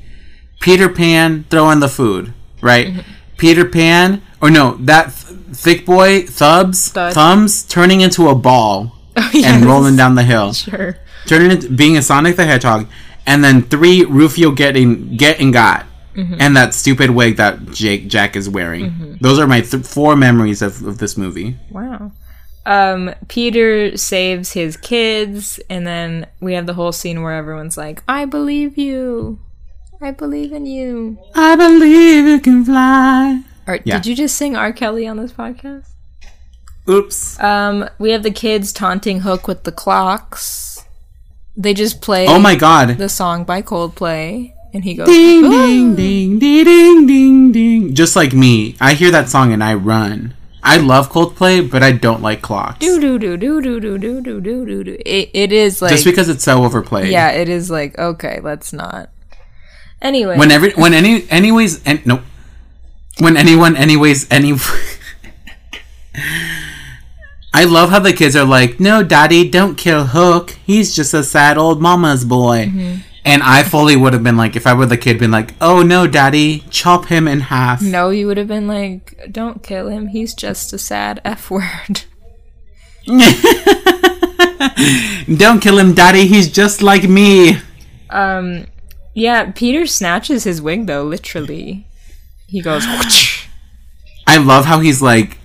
Peter Pan throwing the food, right? Peter Pan, or no, that th- thick boy Thubs, Thud. thumbs turning into a ball and Yes. rolling down the hill, Sure. turning into being a Sonic the Hedgehog, and then three Rufio getting get and got. Mm-hmm. And that stupid wig that Jake Jack is wearing. Those are my th- four memories of, of this movie. Wow. Um, Peter saves his kids, and then we have the whole scene where everyone's like, I believe you. I believe in you. I believe you can fly. Or, Yeah. Did you just sing R. Kelly on this podcast? Oops. Um, we have the kids taunting Hook with the clocks. They just play Oh my god. the song by Coldplay, and he goes, Ding "Ah." ding ding ding ding ding ding. Just like me, I hear that song and I run. I love Coldplay, but I don't like clocks. do do do do do do do do do do do. It it is like Just because it's so overplayed. yeah, it is like okay, let's not. Anyway, When every when any anyways and no, when anyone anyways any. I love how the kids are like, "No, daddy, don't kill Hook. He's just a sad old mama's boy." Mm-hmm. And I fully would have been like, if I were the kid, been like, "Oh no, daddy, chop him in half." no, you would have been like, don't kill him. He's just a sad f word. Don't kill him, daddy. He's just like me. Um, yeah, Peter snatches his wig though, literally. He goes. I love how he's like,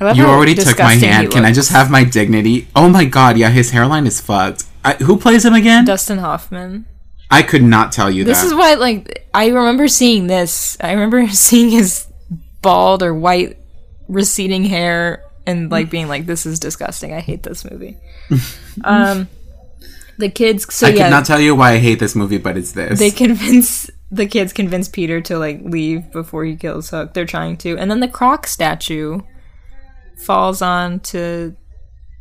"You already took my hand. Can I just have my dignity?" Oh my god, yeah, his hairline is fucked. I, who plays him again? Dustin Hoffman? I could not tell you that This that. is why, like, I remember seeing this. I remember seeing his bald or white receding hair and like being like, "This is disgusting. I hate this movie." um, the kids. So I yeah, could not tell you why I hate this movie, but it's this. they convince the kids convince Peter to like leave before he kills Hook. They're trying to, and then the Croc statue falls on to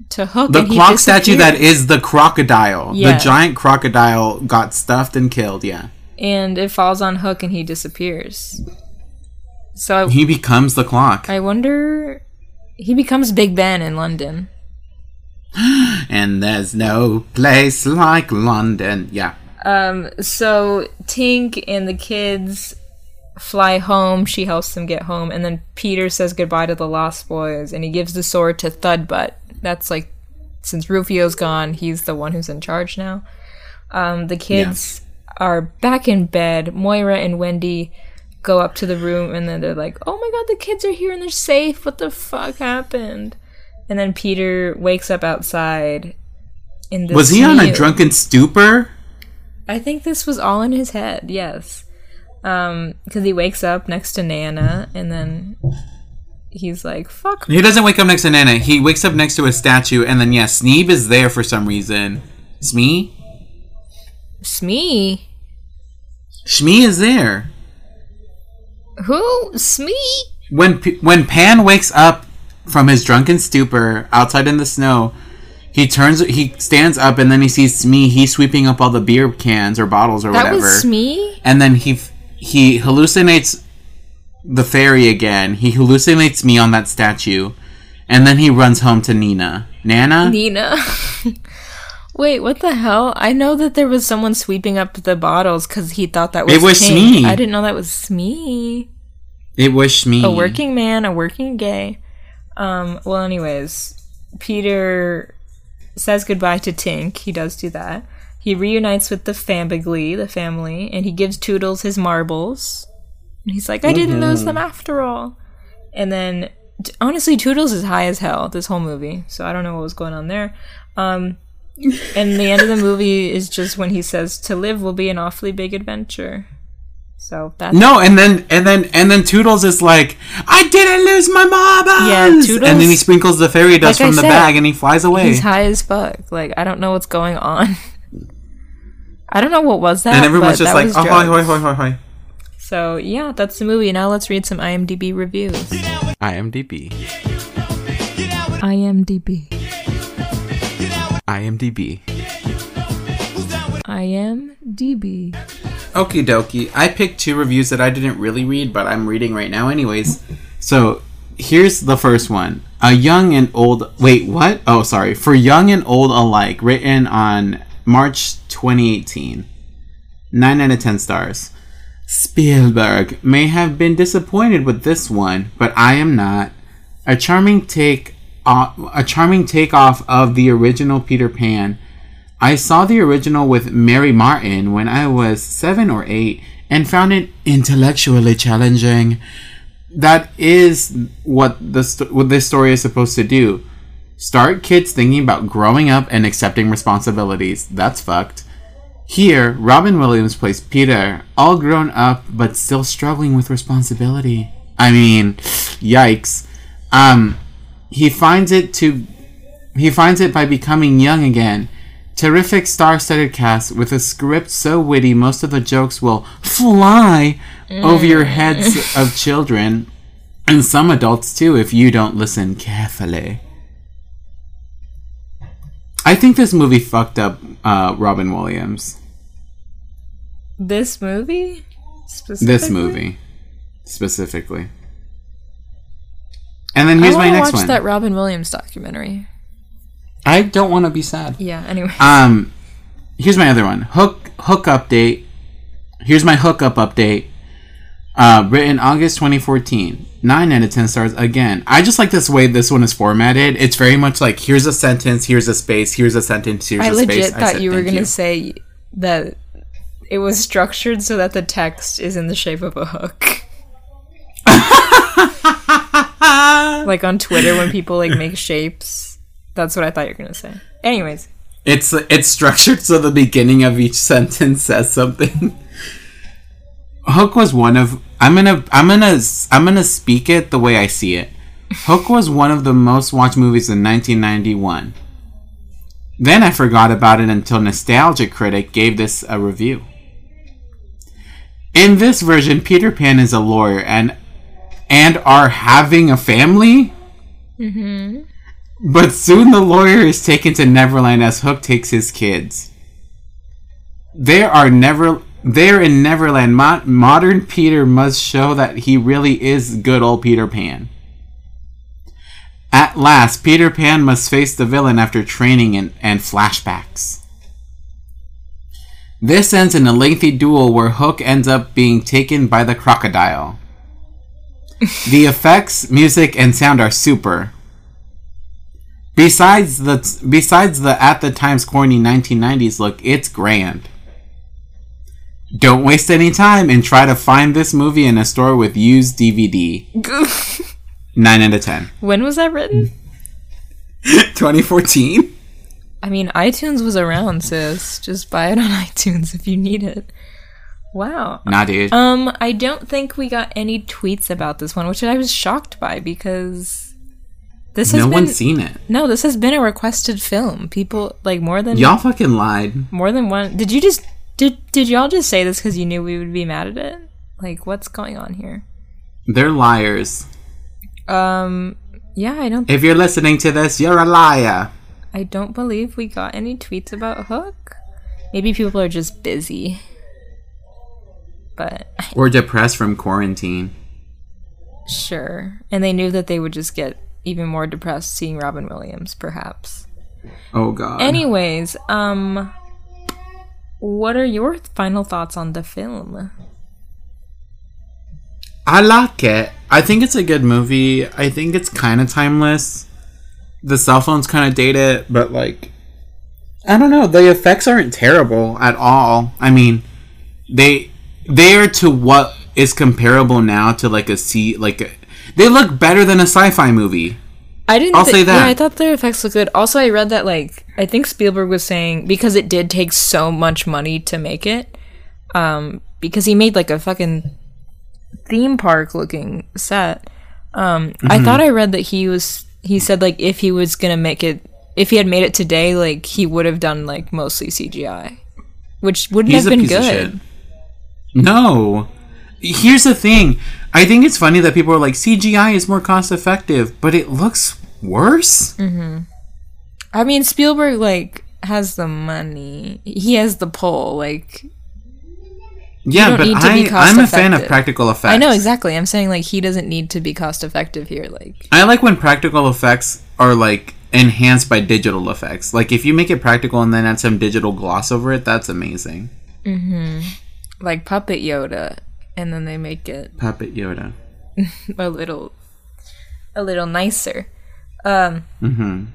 to Hook. the clock statue that is the crocodile. Yeah. The giant crocodile got stuffed and killed. Yeah, and it falls on Hook, and he disappears. So I, he becomes the clock, I wonder. He becomes Big Ben in London. and there's no place like London. Yeah, Um, so Tink and the kids fly home. She helps them get home, and then Peter says goodbye to the Lost Boys, and he gives the sword to Thud Butt. That's like, since Rufio's gone, he's the one who's in charge now. Um, the kids are back in bed. Moira and Wendy go up to the room, and then they're like, "Oh my god, the kids are here and they're safe. What the fuck happened?" And then Peter wakes up outside. In the was he on a drunken stupor? I think this was all in his head. Yes, because he wakes up next to Nana, and then he's like, "Fuck." He doesn't wake up next to Nana. He wakes up next to a statue, and then yeah, Sneeb is there for some reason. Smee, Smee. Shmee is there. Who? Smee? when P- when Pan wakes up from his drunken stupor outside in the snow, he turns he stands up and then he sees Smee. He's sweeping up all the beer cans or bottles or That whatever. was Smee. And then he f- he hallucinates the fairy again. He hallucinates me on that statue, and then he runs home to Nina. Nana. Nina. Wait, what the hell? I know that there was someone sweeping up the bottles because he thought that was It was. Smee. I didn't know that was Smee. it was Smee. A working man, a working gay. Um, well, anyways, Peter says goodbye to Tink. He does do that. He reunites with the Fambigly, the family, and he gives Tootles his marbles. And he's like, I didn't lose them after all. And then, honestly, Tootles is high as hell this whole movie, so I don't know what was going on there. Um, and the end of the movie is just when he says, "To live will be an awfully big adventure." So that's No, and then and then and then Tootles is like, I didn't lose my marbles. Yeah, Tootles- and then he sprinkles the fairy dust Like I from the said, bag and he flies away. He's high as fuck. Like I don't know what's going on. I don't know what was that. and everyone's just like, oh, hoy, hoy, hoy, hoy, hoy. So yeah, that's the movie. Now let's read some IMDb reviews. IMDb. IMDb. IMDb. IMDb. Okie dokie. I picked two reviews that I didn't really read, but I'm reading right now, anyways. So here's the first one. A young and old. Wait, what? Oh, sorry. For young and old alike, written on March 2018. 9 out of 10 stars. Spielberg may have been disappointed with this one, but I am not. A charming take, uh, a charming takeoff of the original Peter Pan. I saw the original with Mary Martin when I was seven or eight and found it intellectually challenging. That is what the what this story is supposed to do. Start kids thinking about growing up and accepting responsibilities. That's fucked. Here, Robin Williams plays Peter, all grown up but still struggling with responsibility. I mean, yikes. Um, he finds it to he finds it by becoming young again. Terrific star-studded cast with a script so witty most of the jokes will fly over your heads of children and some adults too if you don't listen carefully. I think this movie fucked up uh, Robin Williams. This movie? This movie, specifically. And then here's my next watch one. that Robin Williams documentary. I don't want to be sad. Yeah, anyway. Um, here's my other one. Hook hook update. Here's my hookup update. Uh, written August 2014. Nine out of ten stars again. I just like this way this one is formatted. It's very much like here's a sentence, here's a space, here's a sentence, here's I a space. I legit thought said you were going to say that it was structured so that the text is in the shape of a hook. like on Twitter when people like make shapes. That's what I thought you were going to say. Anyways, It's it's structured so the beginning of each sentence says something. Hook was one of I'm gonna I'm gonna I'm gonna speak it the way I see it. Hook was one of the most watched movies in 1991. Then I forgot about it until Nostalgia Critic gave this a review. In this version, Peter Pan is a lawyer and and are having a family. Mm-hmm. But soon the lawyer is taken to Neverland as Hook takes his kids. There are never there in Neverland. Mo- modern Peter must show that he really is good old Peter Pan. At last, Peter Pan must face the villain after training and, and flashbacks. This ends in a lengthy duel where Hook ends up being taken by the crocodile. the effects, music, and sound are super. Besides the besides the at the times corny 1990s look, it's grand. Don't waste any time and try to find this movie in a store with used DVD. 9 out of 10. when was that written? 2014? I mean, iTunes was around, sis. Just buy it on iTunes if you need it. Wow. Nah, dude. Um, I don't think we got any tweets about this one, which I was shocked by because this has no been one's seen it. no, this has been a requested film. People like more than Y'all fucking lied. more than one. Did you just did did y'all just say this because you knew we would be mad at it? Like, what's going on here? They're liars. Um, yeah, I don't If you're listening to this, you're a liar. I don't believe we got any tweets about Hook. Maybe people are just busy. But Or depressed from quarantine. sure. And they knew that they would just get even more depressed seeing Robin Williams, perhaps. Oh god. Anyways, um what are your final thoughts on the film? I like it. I think it's a good movie. I think it's kind of timeless. The cell phone's kind of dated, but like, I don't know. The effects aren't terrible at all. I mean, they they are to what is comparable now to like a C like they look better than a sci-fi movie. I didn't I'll thi- say that. Yeah, I thought the effects looked good. Also, I read that like I think Spielberg was saying because it did take so much money to make it, um, because he made like a fucking theme park looking set. Um, I Mm-hmm. thought I read that he was he said like if he was gonna make it if he had made it today, like he would have done like mostly CGI, which wouldn't He's have been good. No. Here's the thing. I think it's funny that people are like CGI is more cost effective, but it looks worse. Mm-hmm. I mean, Spielberg like has the money. He has the pull. Like Yeah, but I, I'm a fan of practical effects. I know exactly. I'm saying like he doesn't need to be cost effective here. Like I like when practical effects are like enhanced by digital effects. Like if you make it practical and then add some digital gloss over it, that's amazing. Mm-hmm. like Puppet Yoda and then they make it Puppet Yoda. a little a little nicer. Um Mm-hmm.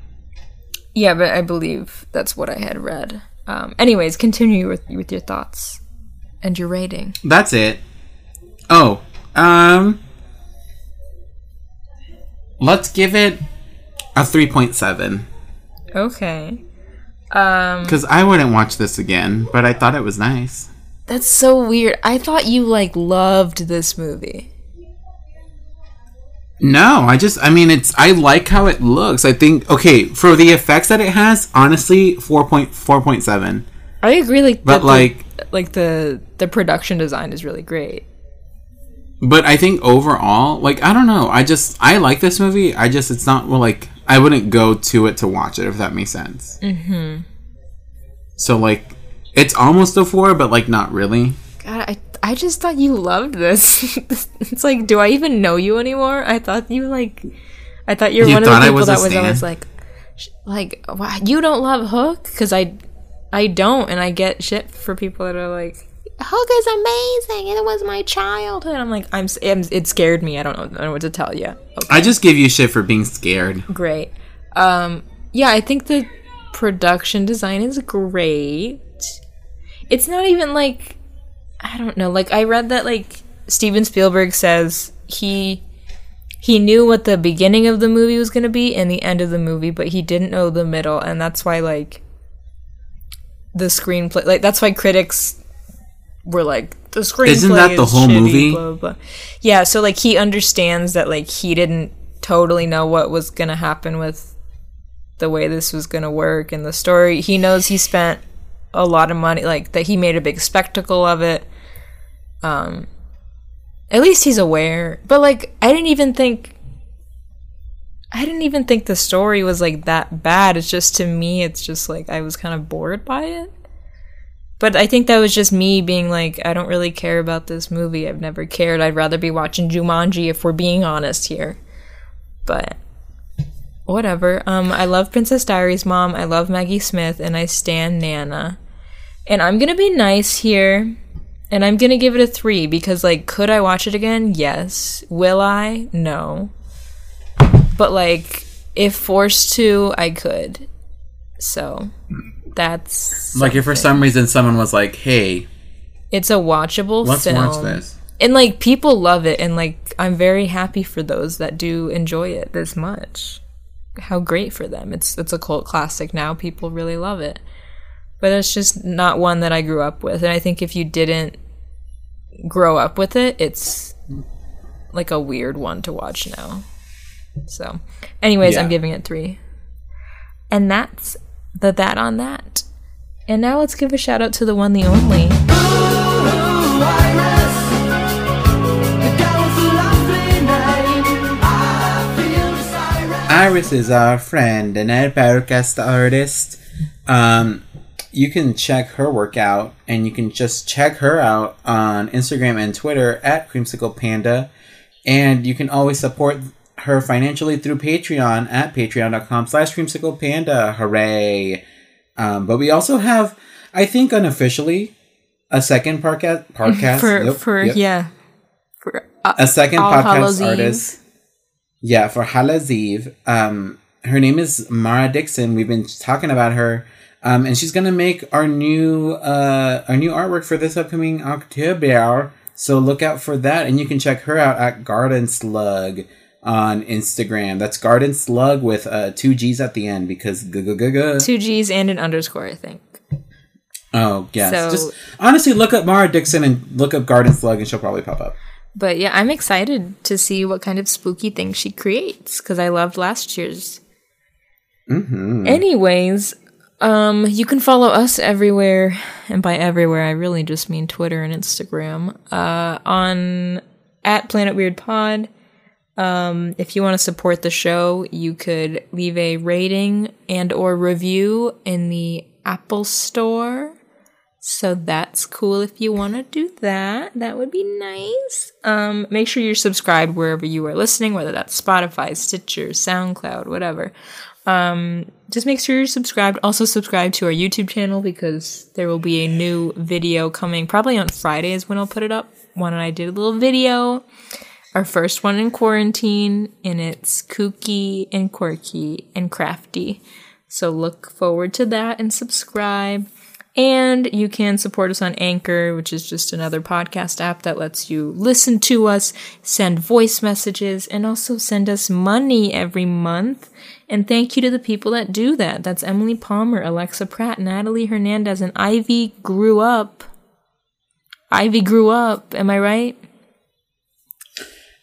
yeah, but I believe that's what I had read. Um anyways, continue with with your thoughts and your rating. That's it. Oh, um, let's give it a three point seven Okay. Um because I wouldn't watch this again, but I thought it was nice. That's so weird. I thought you like loved this movie. No, I just, I mean, it's, I like how it looks. I think, okay, for the effects that it has, honestly, 4.4.7. I agree like But, that the- like- like the the production design is really great. But I think overall, like, I don't know. I just, I like this movie. I just, it's not, well, like, I wouldn't go to it to watch it, if that makes sense. Mm-hmm. So, like, it's almost a four, but, like, not really. God, I I just thought you loved this. it's like, do I even know you anymore? I thought you like, I thought you're You one of the people was that was always like, like, you don't love Hook because I, I don't, and I get shit for people that are like, Hook is amazing. It was my childhood. I'm like, I'm it scared me. I don't know, I don't know what to tell you. Okay. I just give you shit for being scared. great. Um, yeah, I think the production design is great. It's not even like I don't know. Like I read that like Steven Spielberg says he he knew what the beginning of the movie was going to be and the end of the movie, but he didn't know the middle, and that's why like the screenplay like that's why critics were like the screenplay Isn't that the is whole shitty, movie? blah, blah. Yeah, so like he understands that like he didn't totally know what was gonna happen with the way this was gonna work and the story. He knows he spent a lot of money, like that he made a big spectacle of it. Um, at least he's aware. But like, I didn't even think. I didn't even think the story was like that bad. It's just to me, it's just like I was kind of bored by it. But I think that was just me being like, I don't really care about this movie. I've never cared. I'd rather be watching Jumanji if we're being honest here. But whatever. Um, I love Princess Diaries mom. I love Maggie Smith, and I stand Nana. And I'm gonna be nice here, and I'm gonna give it a three because, like, could I watch it again? Yes. Will I? No. But like, if forced to, I could. So that's Like, if for some reason someone was like, hey, it's a watchable let's film. watch this. And like people love it and like I'm very happy for those that do enjoy it this much. How great for them. It's it's a cult classic now. People really love it. But it's just not one that I grew up with. And I think if you didn't grow up with it, it's like a weird one to watch now. So, anyways, I'm giving it 3. And that's the that on that. And now let's give a shout out to the one the only. Iris is our friend and a podcast artist. Um, you can check her work out and you can just check her out on Instagram and Twitter at Creamsicle Panda. And you can always support her financially through Patreon at patreon.com slash creamsicle panda. Hooray. Um, but we also have, I think unofficially, a second podcast. podcast for Yep, for yep. yeah for uh, a second podcast artist. Yeah, for Eve. Um, her name is Mara Dixon. We've been talking about her, um, and she's gonna make our new uh, our new artwork for this upcoming October. So look out for that, and you can check her out at Garden Slug on Instagram. That's Garden Slug with uh, two G's at the end because two G's and an underscore I think Oh yes, So- just honestly look up Mara Dixon and look up Garden Slug, and she'll probably pop up. but yeah I'm excited to see what kind of spooky things she creates because I loved last year's Mm-hmm. anyways um you can follow us everywhere and by everywhere I really just mean Twitter and Instagram uh on at Planet Weird Pod Um, if you want to support the show, you could leave a rating and or review in the Apple Store. So that's cool if you want to do that. That would be nice. Um, make sure you're subscribed wherever you are listening, whether that's Spotify, Stitcher, SoundCloud, whatever. Um, just make sure you're subscribed. Also subscribe to our YouTube channel because there will be a new video coming probably on Friday is when I'll put it up. One and I did a little video, our first one in quarantine, and it's kooky and quirky and crafty. So look forward to that and subscribe. And you can support us on Anchor, which is just another podcast app that lets you listen to us, send voice messages, and also send us money every month. And thank you to the people that do that. That's Emily Palmer, Alexa Pratt, Natalie Hernandez, and Ivy grew up. Ivy grew up, am I right?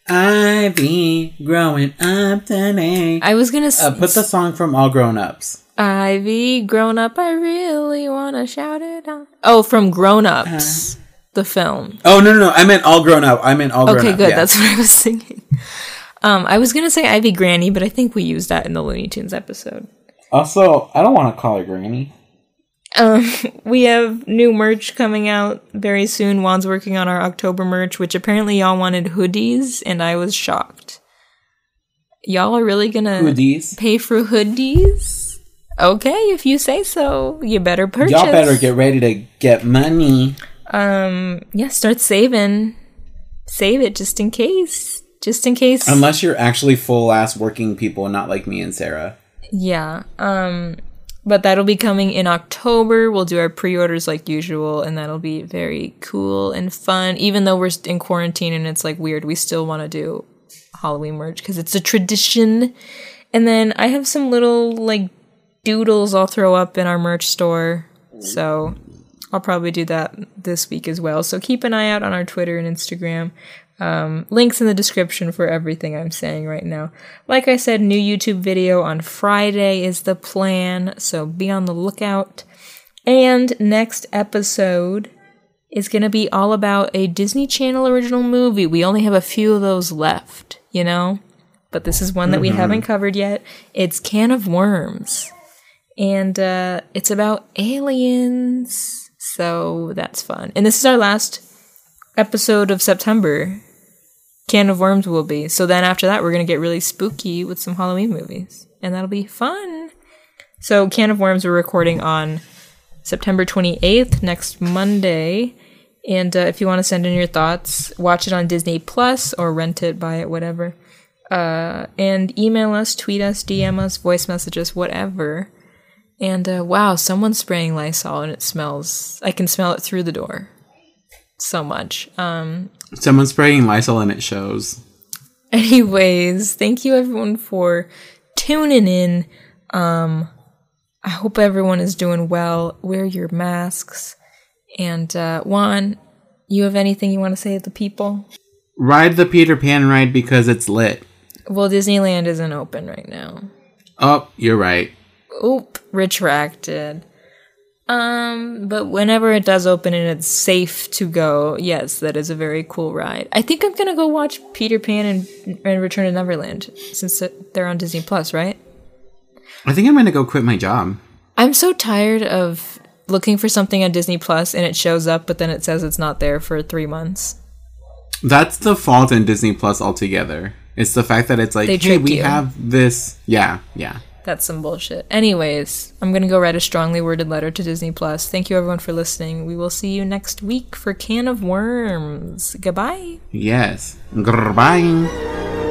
Ivy growing up today. I was gonna s- Uh, put the song from All Grown Ups. Ivy grown up, I really wanna shout it out. Oh, from Grown Ups, the film. Oh no no no! I meant All Grown Up. I meant All Grown Okay, Up. Okay, good. yeah. That's what I was thinking. Um, I was gonna say Ivy Granny, but I think we used that in the Looney Tunes episode. Also, I don't want to call her Granny. Um, we have new merch coming out very soon. Juan's working on our October merch, which apparently y'all wanted hoodies, and I was shocked. Y'all are really gonna Hoodies. pay for hoodies? Okay, if you say so, you better purchase. Y'all better get ready to get money. Um, yeah, start saving. Save it just in case. Just in case. Unless you're actually full ass working people, not like me and Sarah. Yeah. Um but that'll be coming in October. We'll do our pre-orders like usual and that'll be very cool and fun. Even though we're in quarantine and it's like weird, we still want to do Halloween merch cuz it's a tradition. And then I have some little like doodles I'll throw up in our merch store. So I'll probably do that this week as well. So keep an eye out on our Twitter and Instagram. Um, links in the description for everything I'm saying right now. Like I said, new YouTube video on Friday is the plan, so be on the lookout. And next episode is going to be all about a Disney Channel original movie. We only have a few of those left, you know? But this is one that we haven't covered yet. It's Can of Worms. And uh, it's about aliens. So that's fun. And this is our last episode of September. Can of Worms will be. So then after that, we're going to get really spooky with some Halloween movies. And that'll be fun. So, Can of Worms, we're recording on September 28th, next Monday. And uh, if you want to send in your thoughts, watch it on Disney Plus or rent it, buy it, whatever. Uh, and email us, tweet us, DM us, voice message us, whatever. And uh, wow, someone's spraying Lysol and it smells. I can smell it through the door so much. Um, Someone's spraying Lysol and it shows. anyways, thank you everyone for tuning in. Um, I hope everyone is doing well. Wear your masks. And uh, Juan, you have anything you want to say to the people? Ride the Peter Pan ride because it's lit. Well, Disneyland isn't open right now. Oh, you're right. Oop, retracted. Um, but whenever it does open and it's safe to go, yes, that is a very cool ride. I think I'm gonna go watch Peter Pan and, and Return to Neverland since they're on Disney Plus, right? I think I'm gonna go quit my job. I'm so tired of looking for something on Disney Plus and it shows up, but then it says it's not there for three months. That's the fault in Disney Plus altogether. It's the fact that it's like, They hey, we you. have this. Yeah, yeah. That's some bullshit. Anyways, I'm gonna go write a strongly worded letter to Disney Plus. Thank you everyone for listening. We will see you next week for Can of Worms. Goodbye. Yes. Goodbye.